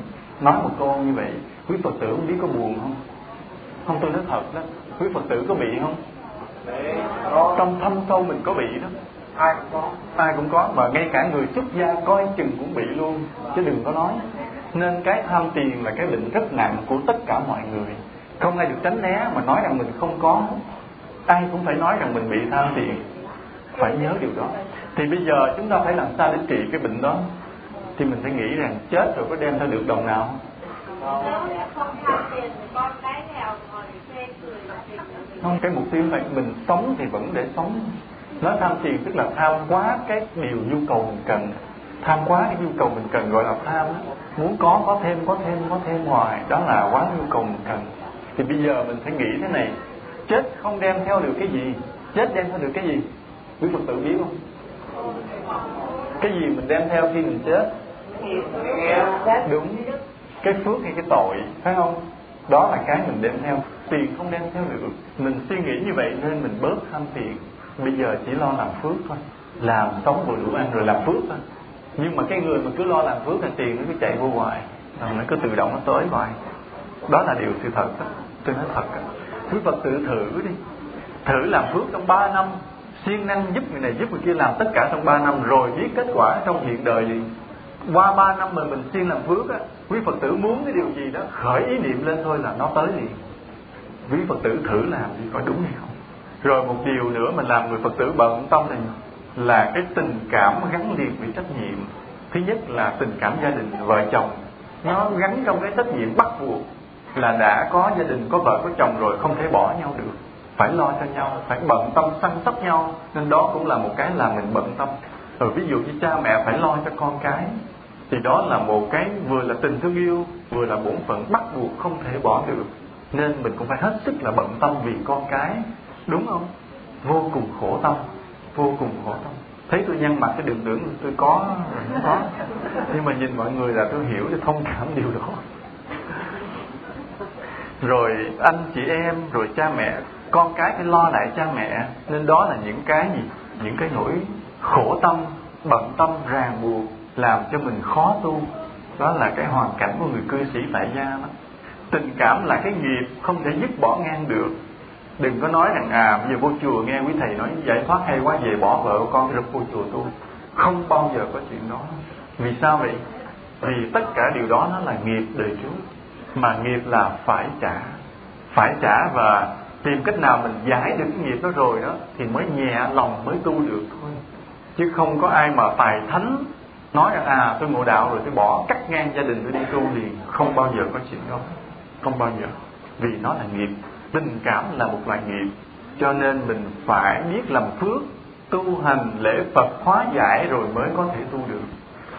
nói một câu như vậy, quý phật tử không biết có buồn không? Không tôi nói thật đó. Quý phật tử có bị không? Trong thâm sâu mình có bị đó. Ai cũng có. Ai cũng có và ngay cả người xuất gia coi chừng cũng bị luôn. Chứ đừng có nói. Nên cái tham tiền là cái bệnh rất nặng của tất cả mọi người. Không ai được tránh né mà nói rằng mình không có. Ai cũng phải nói rằng mình bị tham tiền. Phải nhớ điều đó. Thì bây giờ chúng ta phải làm sao để trị cái bệnh đó? Thì mình phải nghĩ rằng chết rồi có đem theo được đồng nào? Không cái không, cái mục tiêu phải mình sống thì vẫn để sống. Nói tham tiền tức là tham quá cái điều nhu cầu mình cần. Tham quá cái nhu cầu mình cần gọi là tham muốn có có thêm có thêm có thêm hoài. Đó là quá nhu cầu mình cần. Thì bây giờ mình phải nghĩ thế này. Chết không đem theo được cái gì? Chết đem theo được cái gì? Quý phật tử biết không? Cái gì mình đem theo khi mình chết? Đúng. Cái phước hay cái tội, phải không? Đó là cái mình đem theo tiền không đem theo được. Mình suy nghĩ như vậy nên mình bớt tham tiền. Bây giờ chỉ lo làm phước thôi. Làm sống vừa đủ ăn rồi làm phước thôi. Nhưng mà cái người mà cứ lo làm phước thì tiền nó cứ chạy vô hoài. Nó cứ tự động nó tới hoài. Đó là điều sự thật đó. tôi nói thật đó. quý phật tự thử đi. Thử làm phước trong 3 năm. Siêng năng giúp người này giúp người kia làm tất cả trong 3 năm rồi biết kết quả trong hiện đời liền qua 3 năm mà mình siêng làm phước á, quý phật tử muốn cái điều gì đó, khởi ý niệm lên thôi là nó tới liền quý phật tử thử làm đi coi đúng hay không? Rồi một điều nữa mình làm người phật tử bận tâm này là cái tình cảm gắn liền với trách nhiệm. Thứ nhất là tình cảm gia đình, vợ chồng. Nó gắn trong cái trách nhiệm bắt buộc là đã có gia đình, có vợ, có chồng rồi không thể bỏ nhau được. Phải lo cho nhau, phải bận tâm, săn sóc nhau. Nên đó cũng là một cái làm mình bận tâm. Rồi ví dụ như cha mẹ phải lo cho con cái, thì đó là một cái vừa là tình thương yêu, vừa là bổn phận bắt buộc không thể bỏ được nên mình cũng phải hết sức là bận tâm vì con cái, đúng không? Vô cùng khổ tâm, vô cùng khổ tâm. Thấy tôi nhăn mặt cái đường tưởng tôi có, không có. Nhưng mà nhìn mọi người là tôi hiểu, tôi thông cảm điều đó. Rồi anh chị em, rồi cha mẹ, con cái phải lo lại cha mẹ. Nên đó là những cái gì? Những cái nỗi khổ tâm, bận tâm, ràng buộc, làm cho mình khó tu. Đó là cái hoàn cảnh của người cư sĩ tại gia đó tình cảm là cái nghiệp không thể dứt bỏ ngang được. Đừng có nói rằng à bây giờ vô chùa nghe quý thầy nói, giải thoát hay quá, về bỏ vợ con rồi vô chùa tu. Không bao giờ có chuyện đó. Vì sao vậy? Vì tất cả điều đó nó là nghiệp đời trước, mà nghiệp là phải trả. Phải trả và tìm cách nào mình giải được cái nghiệp đó rồi đó, thì mới nhẹ lòng mới tu được thôi. Chứ không có ai mà tài thánh nói rằng à tôi ngộ đạo rồi, tôi bỏ cắt ngang gia đình, tôi đi tu liền. Không bao giờ có chuyện đó không bao giờ. Vì nó là nghiệp, tình cảm là một loại nghiệp. Cho nên mình phải biết làm phước, tu hành, lễ phật, hóa giải rồi mới có thể tu được.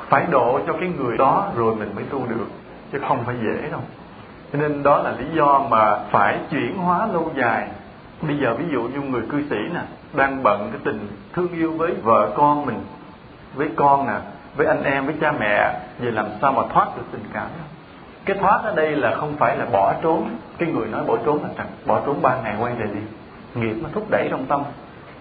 Phải độ cho cái người đó rồi mình mới tu được, chứ không phải dễ đâu. Cho nên đó là lý do mà phải chuyển hóa lâu dài. Bây giờ ví dụ như người cư sĩ nè, đang bận cái tình thương yêu với vợ con mình, với con nè, với anh em, với cha mẹ, vậy làm sao mà thoát được tình cảm? Cái thoát ở đây là không phải là bỏ trốn. Cái người nói bỏ trốn là rằng bỏ trốn ba ngày quay về đi. Nghiệp nó thúc đẩy trong tâm.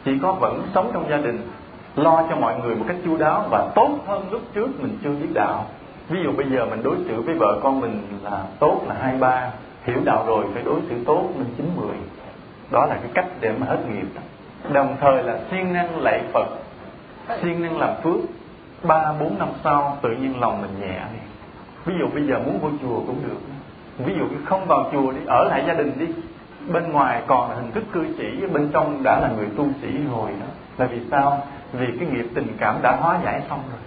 Chỉ có vẫn sống trong gia đình, lo cho mọi người một cách chu đáo và tốt hơn lúc trước mình chưa biết đạo. Ví dụ bây giờ mình đối xử với vợ con mình là tốt là hai ba, hiểu đạo rồi phải đối xử tốt lên chín mười. Đó là cái cách để mà hết nghiệp. Đồng thời là siêng năng lạy phật, siêng năng làm phước. Ba, bốn năm sau tự nhiên lòng mình nhẹ đi ví dụ bây giờ muốn vô chùa cũng được. Ví dụ không vào chùa đi, ở lại gia đình đi. Bên ngoài còn là hình thức cư sĩ, bên trong đã là người tu sĩ rồi đó. Là vì sao? Vì cái nghiệp tình cảm đã hóa giải xong rồi.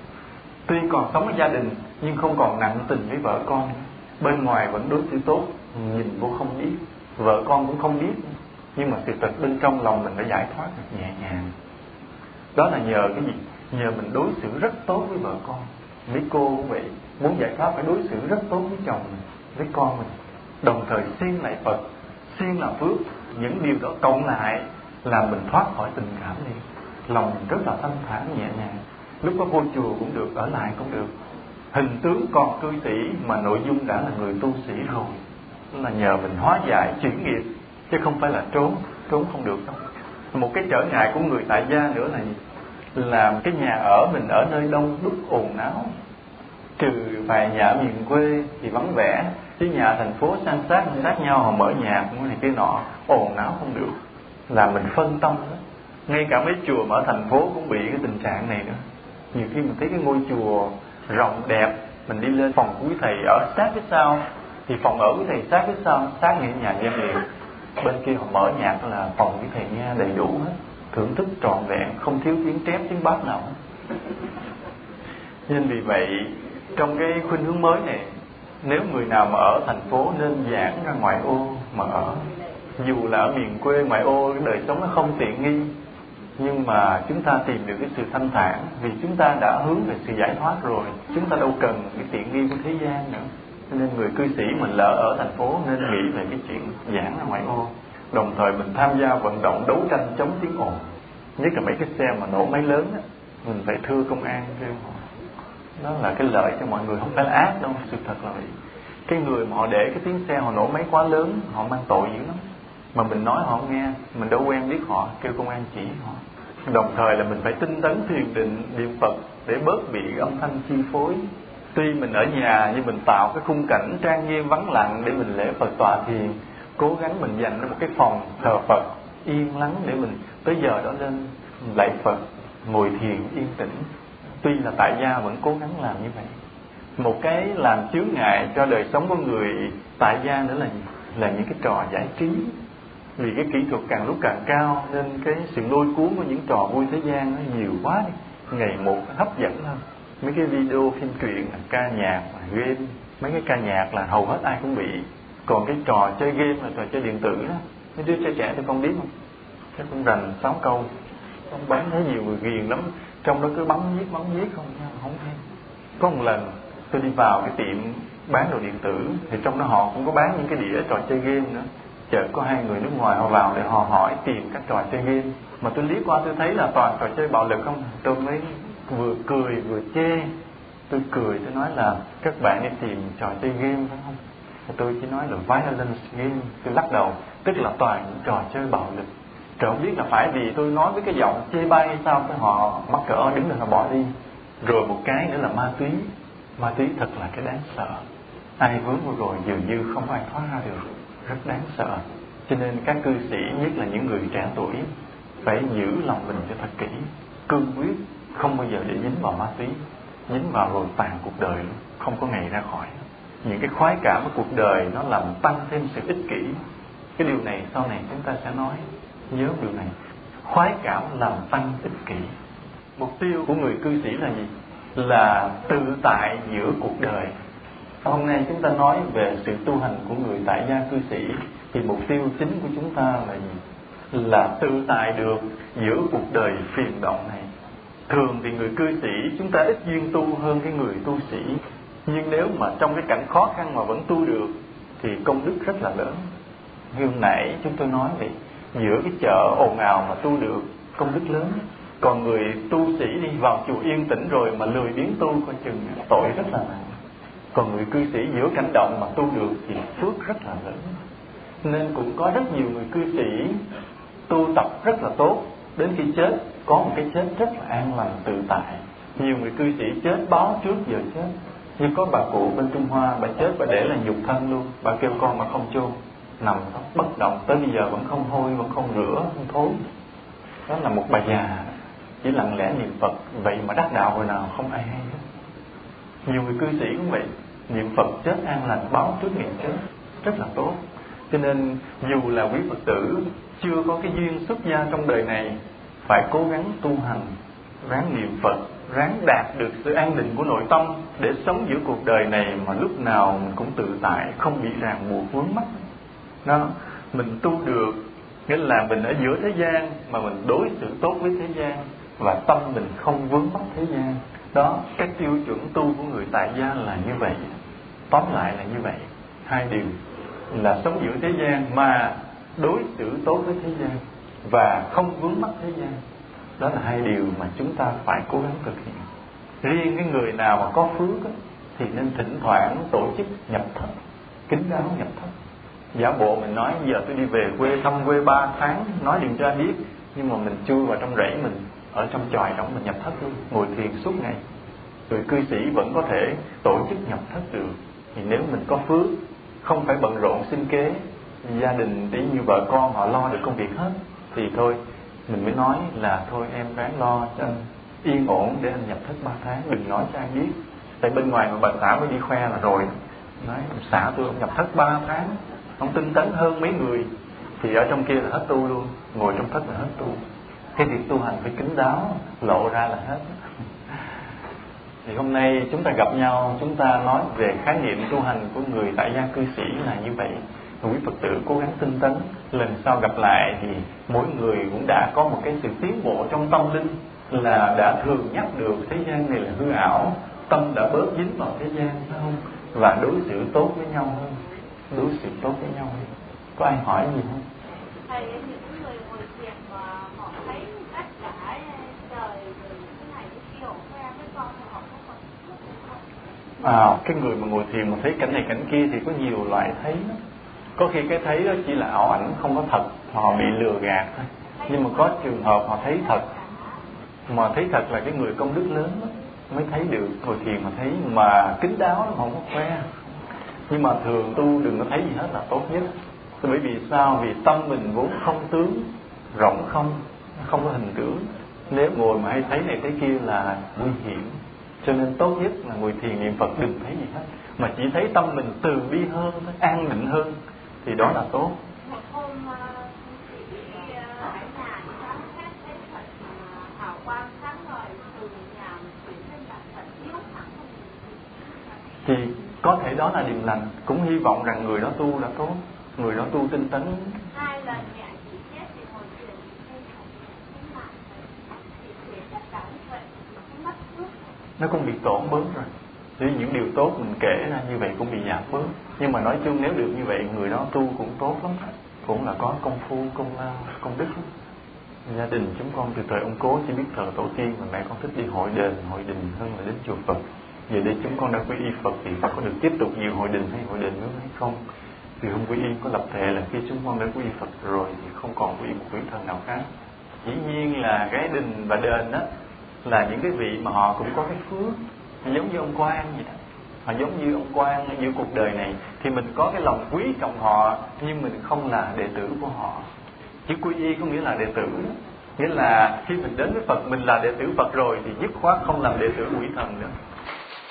Tuy còn sống ở gia đình, nhưng không còn nặng tình với vợ con. Bên ngoài vẫn đối xử tốt, nhìn vô không biết. Vợ con cũng không biết. Nhưng mà sự thật bên trong lòng mình đã giải thoát được nhẹ nhàng. Đó là nhờ cái gì? Nhờ mình đối xử rất tốt với vợ con. Mấy cô cũng vậy muốn giải thoát phải đối xử rất tốt với chồng mình với con mình. Đồng thời siêng lại phật siêng làm phước. Những điều đó cộng lại làm mình thoát khỏi tình cảm đi lòng mình rất là thanh thản, nhẹ nhàng. Lúc có vô chùa cũng được, ở lại cũng được. Hình tướng còn cư sĩ mà nội dung đã là người tu sĩ rồi, là nhờ mình hóa giải, chuyển nghiệp, chứ không phải là trốn trốn không được đâu. Một cái trở ngại của người tại gia nữa là gì làm cái nhà ở mình ở nơi đông đúc ồn ào trừ vài nhà miền quê thì vắng vẻ. Chứ nhà thành phố san sát sát nhau, họ mở nhà cũng này cái nọ, ồn ào không được. Là mình phân tâm đó. Ngay cả mấy chùa mà ở thành phố cũng bị cái tình trạng này nữa. Nhiều khi mình thấy cái ngôi chùa rộng đẹp, mình đi lên phòng của quý thầy ở sát phía sau, thì phòng ở quý thầy sát phía sau, sát nghĩa nhà gia liền bên kia họ mở nhạc là phòng quý thầy nghe đầy đủ hết. Thưởng thức trọn vẹn, không thiếu tiếng trép, tiếng bát nào hết. Nên vì vậy trong cái khuynh hướng mới này, nếu người nào mà ở thành phố nên giảng ra ngoại ô mà ở, dù là ở miền quê, ngoại ô, đời sống nó không tiện nghi, nhưng mà chúng ta tìm được cái sự thanh thản vì chúng ta đã hướng về sự giải thoát rồi, chúng ta đâu cần cái tiện nghi của thế gian nữa. Cho nên người cư sĩ mình lỡ ở thành phố nên nghĩ về cái chuyện giảng ra ngoại ô, đồng thời mình tham gia vận động đấu tranh chống tiếng ồn, nhất là mấy cái xe mà nổ máy lớn á, mình phải thưa công an kêu họ đó là cái lợi cho mọi người không phải là ác đâu, sự thật là vậy. Cái người mà họ để cái tiếng xe họ nổ máy quá lớn, họ mang tội dữ lắm. Mà mình nói họ không nghe, mình đâu quen biết họ, kêu công an chỉ họ. Đồng thời là mình phải tinh tấn thiền định niệm phật để bớt bị âm thanh chi phối. Tuy mình ở nhà nhưng mình tạo cái khung cảnh trang nghiêm vắng lặng để mình lễ phật tọa thiền, cố gắng mình dành ra một cái phòng thờ phật yên lắng để mình tới giờ đó lên lạy phật, ngồi thiền yên tĩnh tuy là tại gia vẫn cố gắng làm như vậy. Một cái làm chướng ngại cho đời sống của người tại gia nữa là là những cái trò giải trí. Vì cái kỹ thuật càng lúc càng cao, nên cái sự lôi cuốn của những trò vui thế gian nó nhiều quá đi. Ngày một hấp dẫn hơn. Mấy cái video phim truyện, ca nhạc, game, mấy cái ca nhạc là hầu hết ai cũng bị. Còn cái trò chơi game là trò chơi điện tử đó. Mấy đứa trẻ trẻ thì không biết không? Chắc cũng rành sáu câu. Không bán thấy nhiều người ghiền lắm trong đó cứ bắn giết bắn giết không không hay có một lần, tôi đi vào cái tiệm bán đồ điện tử, thì trong đó họ cũng có bán những cái đĩa trò chơi game nữa. Chợt có hai người nước ngoài họ vào để họ hỏi tìm các trò chơi game. Mà tôi liếc qua, tôi thấy là toàn trò chơi bạo lực không. Tôi mới vừa cười, vừa chê. Tôi cười, tôi nói là, các bạn đi tìm trò chơi game phải không? Tôi chỉ nói là violence game. Tôi lắc đầu, tức là toàn những trò chơi bạo lực trời, không biết là phải vì tôi nói với cái giọng chê bai hay sao cái họ mắc cỡ đứng lên họ bỏ đi. Rồi một cái nữa là ma túy. Ma túy thật là cái đáng sợ. Ai vướng vào rồi dường như không ai thoát ra được. Rất đáng sợ. Cho nên các cư sĩ, nhất là những người trẻ tuổi, phải giữ lòng mình cho thật kỹ. Cương quyết, không bao giờ để dính vào ma túy. Dính vào rồi tàn cuộc đời, không có ngày ra khỏi. Những cái khoái cảm của cuộc đời nó làm tăng thêm sự ích kỷ. Cái điều này sau này chúng ta sẽ nói nhớ điều này. Khoái cảm làm tăng ích kỷ. Mục tiêu của người cư sĩ là gì? Là tự tại giữa cuộc đời. Hôm nay chúng ta nói về sự tu hành của người tại gia cư sĩ thì mục tiêu chính của chúng ta là gì? Là tự tại được giữa cuộc đời phiền động này. Thường thì người cư sĩ chúng ta ít duyên tu hơn cái người tu sĩ. Nhưng nếu mà trong cái cảnh khó khăn mà vẫn tu được thì công đức rất là lớn. Như nãy chúng tôi nói vậy giữa cái chợ ồn ào mà tu được công đức lớn. Còn người tu sĩ đi vào chùa yên tĩnh rồi mà lười biếng tu, coi chừng tội rất là nặng. Còn người cư sĩ giữa cảnh động mà tu được thì phước rất là lớn. Nên cũng có rất nhiều người cư sĩ tu tập rất là tốt. Đến khi chết, có một cái chết rất là an lành, tự tại. Nhiều người cư sĩ chết báo trước giờ chết. Như có bà cụ bên trung hoa, bà chết bà để là nhục thân luôn. Bà kêu con mà không chôn nằm bất động. Tới bây giờ vẫn không hôi, vẫn không rửa, không thối. Đó là một bà già. Chỉ lặng lẽ niệm phật. Vậy mà đắc đạo rồi nào không ai hay hết. Nhiều người cư sĩ cũng vậy. Niệm phật chết an lành, báo trước niệm chết. Rất là tốt. Cho nên, dù là quý phật tử chưa có cái duyên xuất gia trong đời này, phải cố gắng tu hành, ráng niệm phật, ráng đạt được sự an định của nội tâm để sống giữa cuộc đời này mà lúc nào mình cũng tự tại, không bị ràng buộc, vướng mắc đó mình tu được nghĩa là mình ở giữa thế gian mà mình đối xử tốt với thế gian và tâm mình không vướng mắc thế gian. Đó các tiêu chuẩn tu của người tại gia là như vậy. Tóm lại là như vậy. Hai điều là sống giữa thế gian mà đối xử tốt với thế gian và không vướng mắc thế gian. Đó là hai điều mà chúng ta phải cố gắng thực hiện. Riêng cái người nào mà có phước á, thì nên thỉnh thoảng tổ chức nhập thất kính đáo nhập thất giả bộ mình nói giờ tôi đi về quê thăm quê ba tháng nói điện cho anh biết. Nhưng mà mình chui vào trong rẫy mình ở trong tròi trong mình nhập thất luôn ngồi thiền suốt ngày. Người cư sĩ vẫn có thể tổ chức nhập thất được. Thì nếu mình có phước không phải bận rộn sinh kế gia đình tí như vợ con họ lo được công việc hết thì thôi mình mới nói là thôi em ráng lo cho anh yên ổn để anh nhập thất ba tháng đừng nói cho anh biết. Tại bên ngoài mà bà xã mới đi khoe là rồi nói xã tôi nhập thất ba tháng ông tinh tấn hơn mấy người, thì ở trong kia là hết tu luôn. Ngồi trong thất là hết tu. Cái việc tu hành phải kín đáo, lộ ra là hết. Thì hôm nay chúng ta gặp nhau, chúng ta nói về khái niệm tu hành của người tại gia cư sĩ là như vậy. Quý phật tử cố gắng tinh tấn, lần sau gặp lại thì mỗi người cũng đã có một cái sự tiến bộ trong tâm linh, là đã thường nhắc được thế gian này là hư ảo, tâm đã bớt dính vào thế gian, phải không? Và đối xử tốt với nhau hơn đối xử tốt với nhau hơn có ai hỏi gì không? Thầy những người ngồi thiền mà họ thấy tất cả này kia với con thì họ không còn à, cái người mà ngồi thiền mà thấy cảnh này cảnh kia thì có nhiều loại thấy đó. có khi cái thấy đó chỉ là ảo ảnh không có thật họ bị lừa gạt thôi. Nhưng mà có trường hợp họ thấy thật. Mà thấy thật là cái người công đức lớn đó, mới thấy được. Ngồi thiền mà thấy mà kính đáo nó không có khoe nhưng mà thường tu đừng có thấy gì hết là tốt nhất. Bởi vì sao? Vì tâm mình vốn không tướng rỗng không không có hình tướng. Nếu ngồi mà hay thấy này thấy kia là nguy hiểm. Cho nên tốt nhất là ngồi thiền niệm phật đừng thấy gì hết. Mà chỉ thấy tâm mình từ bi hơn an định hơn thì đó là tốt. Ờ, ờ, không thì có thể đó là điềm lành. Cũng hy vọng rằng người đó tu đã tốt. Người đó tu tinh tấn. Nó cũng bị tổn bớt rồi. Thì những điều tốt mình kể ra như vậy cũng bị giảm bớt. Nhưng mà nói chung nếu được như vậy người đó tu cũng tốt lắm. Cũng là có công phu công lao công đức lắm. gia đình chúng con từ thời ông cố chỉ biết thờ tổ tiên mà mẹ con thích đi hội đền hội đình hơn là đến chùa phật giờ đây chúng con đã quy y phật thì có được tiếp tục nhiều hội đình hay hội đình nữa hay không? Thì hôm quy y có lập thể là khi chúng con đã quy y phật rồi thì không còn quy y một vị thần nào khác. Dĩ nhiên là cái đình và đền đó là những cái vị mà họ cũng có cái phước. Giống như ông quan vậy đó. Họ giống như ông quan ở giữa cuộc đời này. Thì mình có cái lòng quý trọng họ, nhưng mình không là đệ tử của họ. Chữ quy y có nghĩa là đệ tử. Nghĩa là khi mình đến với Phật, mình là đệ tử Phật rồi thì dứt khoát không làm đệ tử quỷ thần nữa.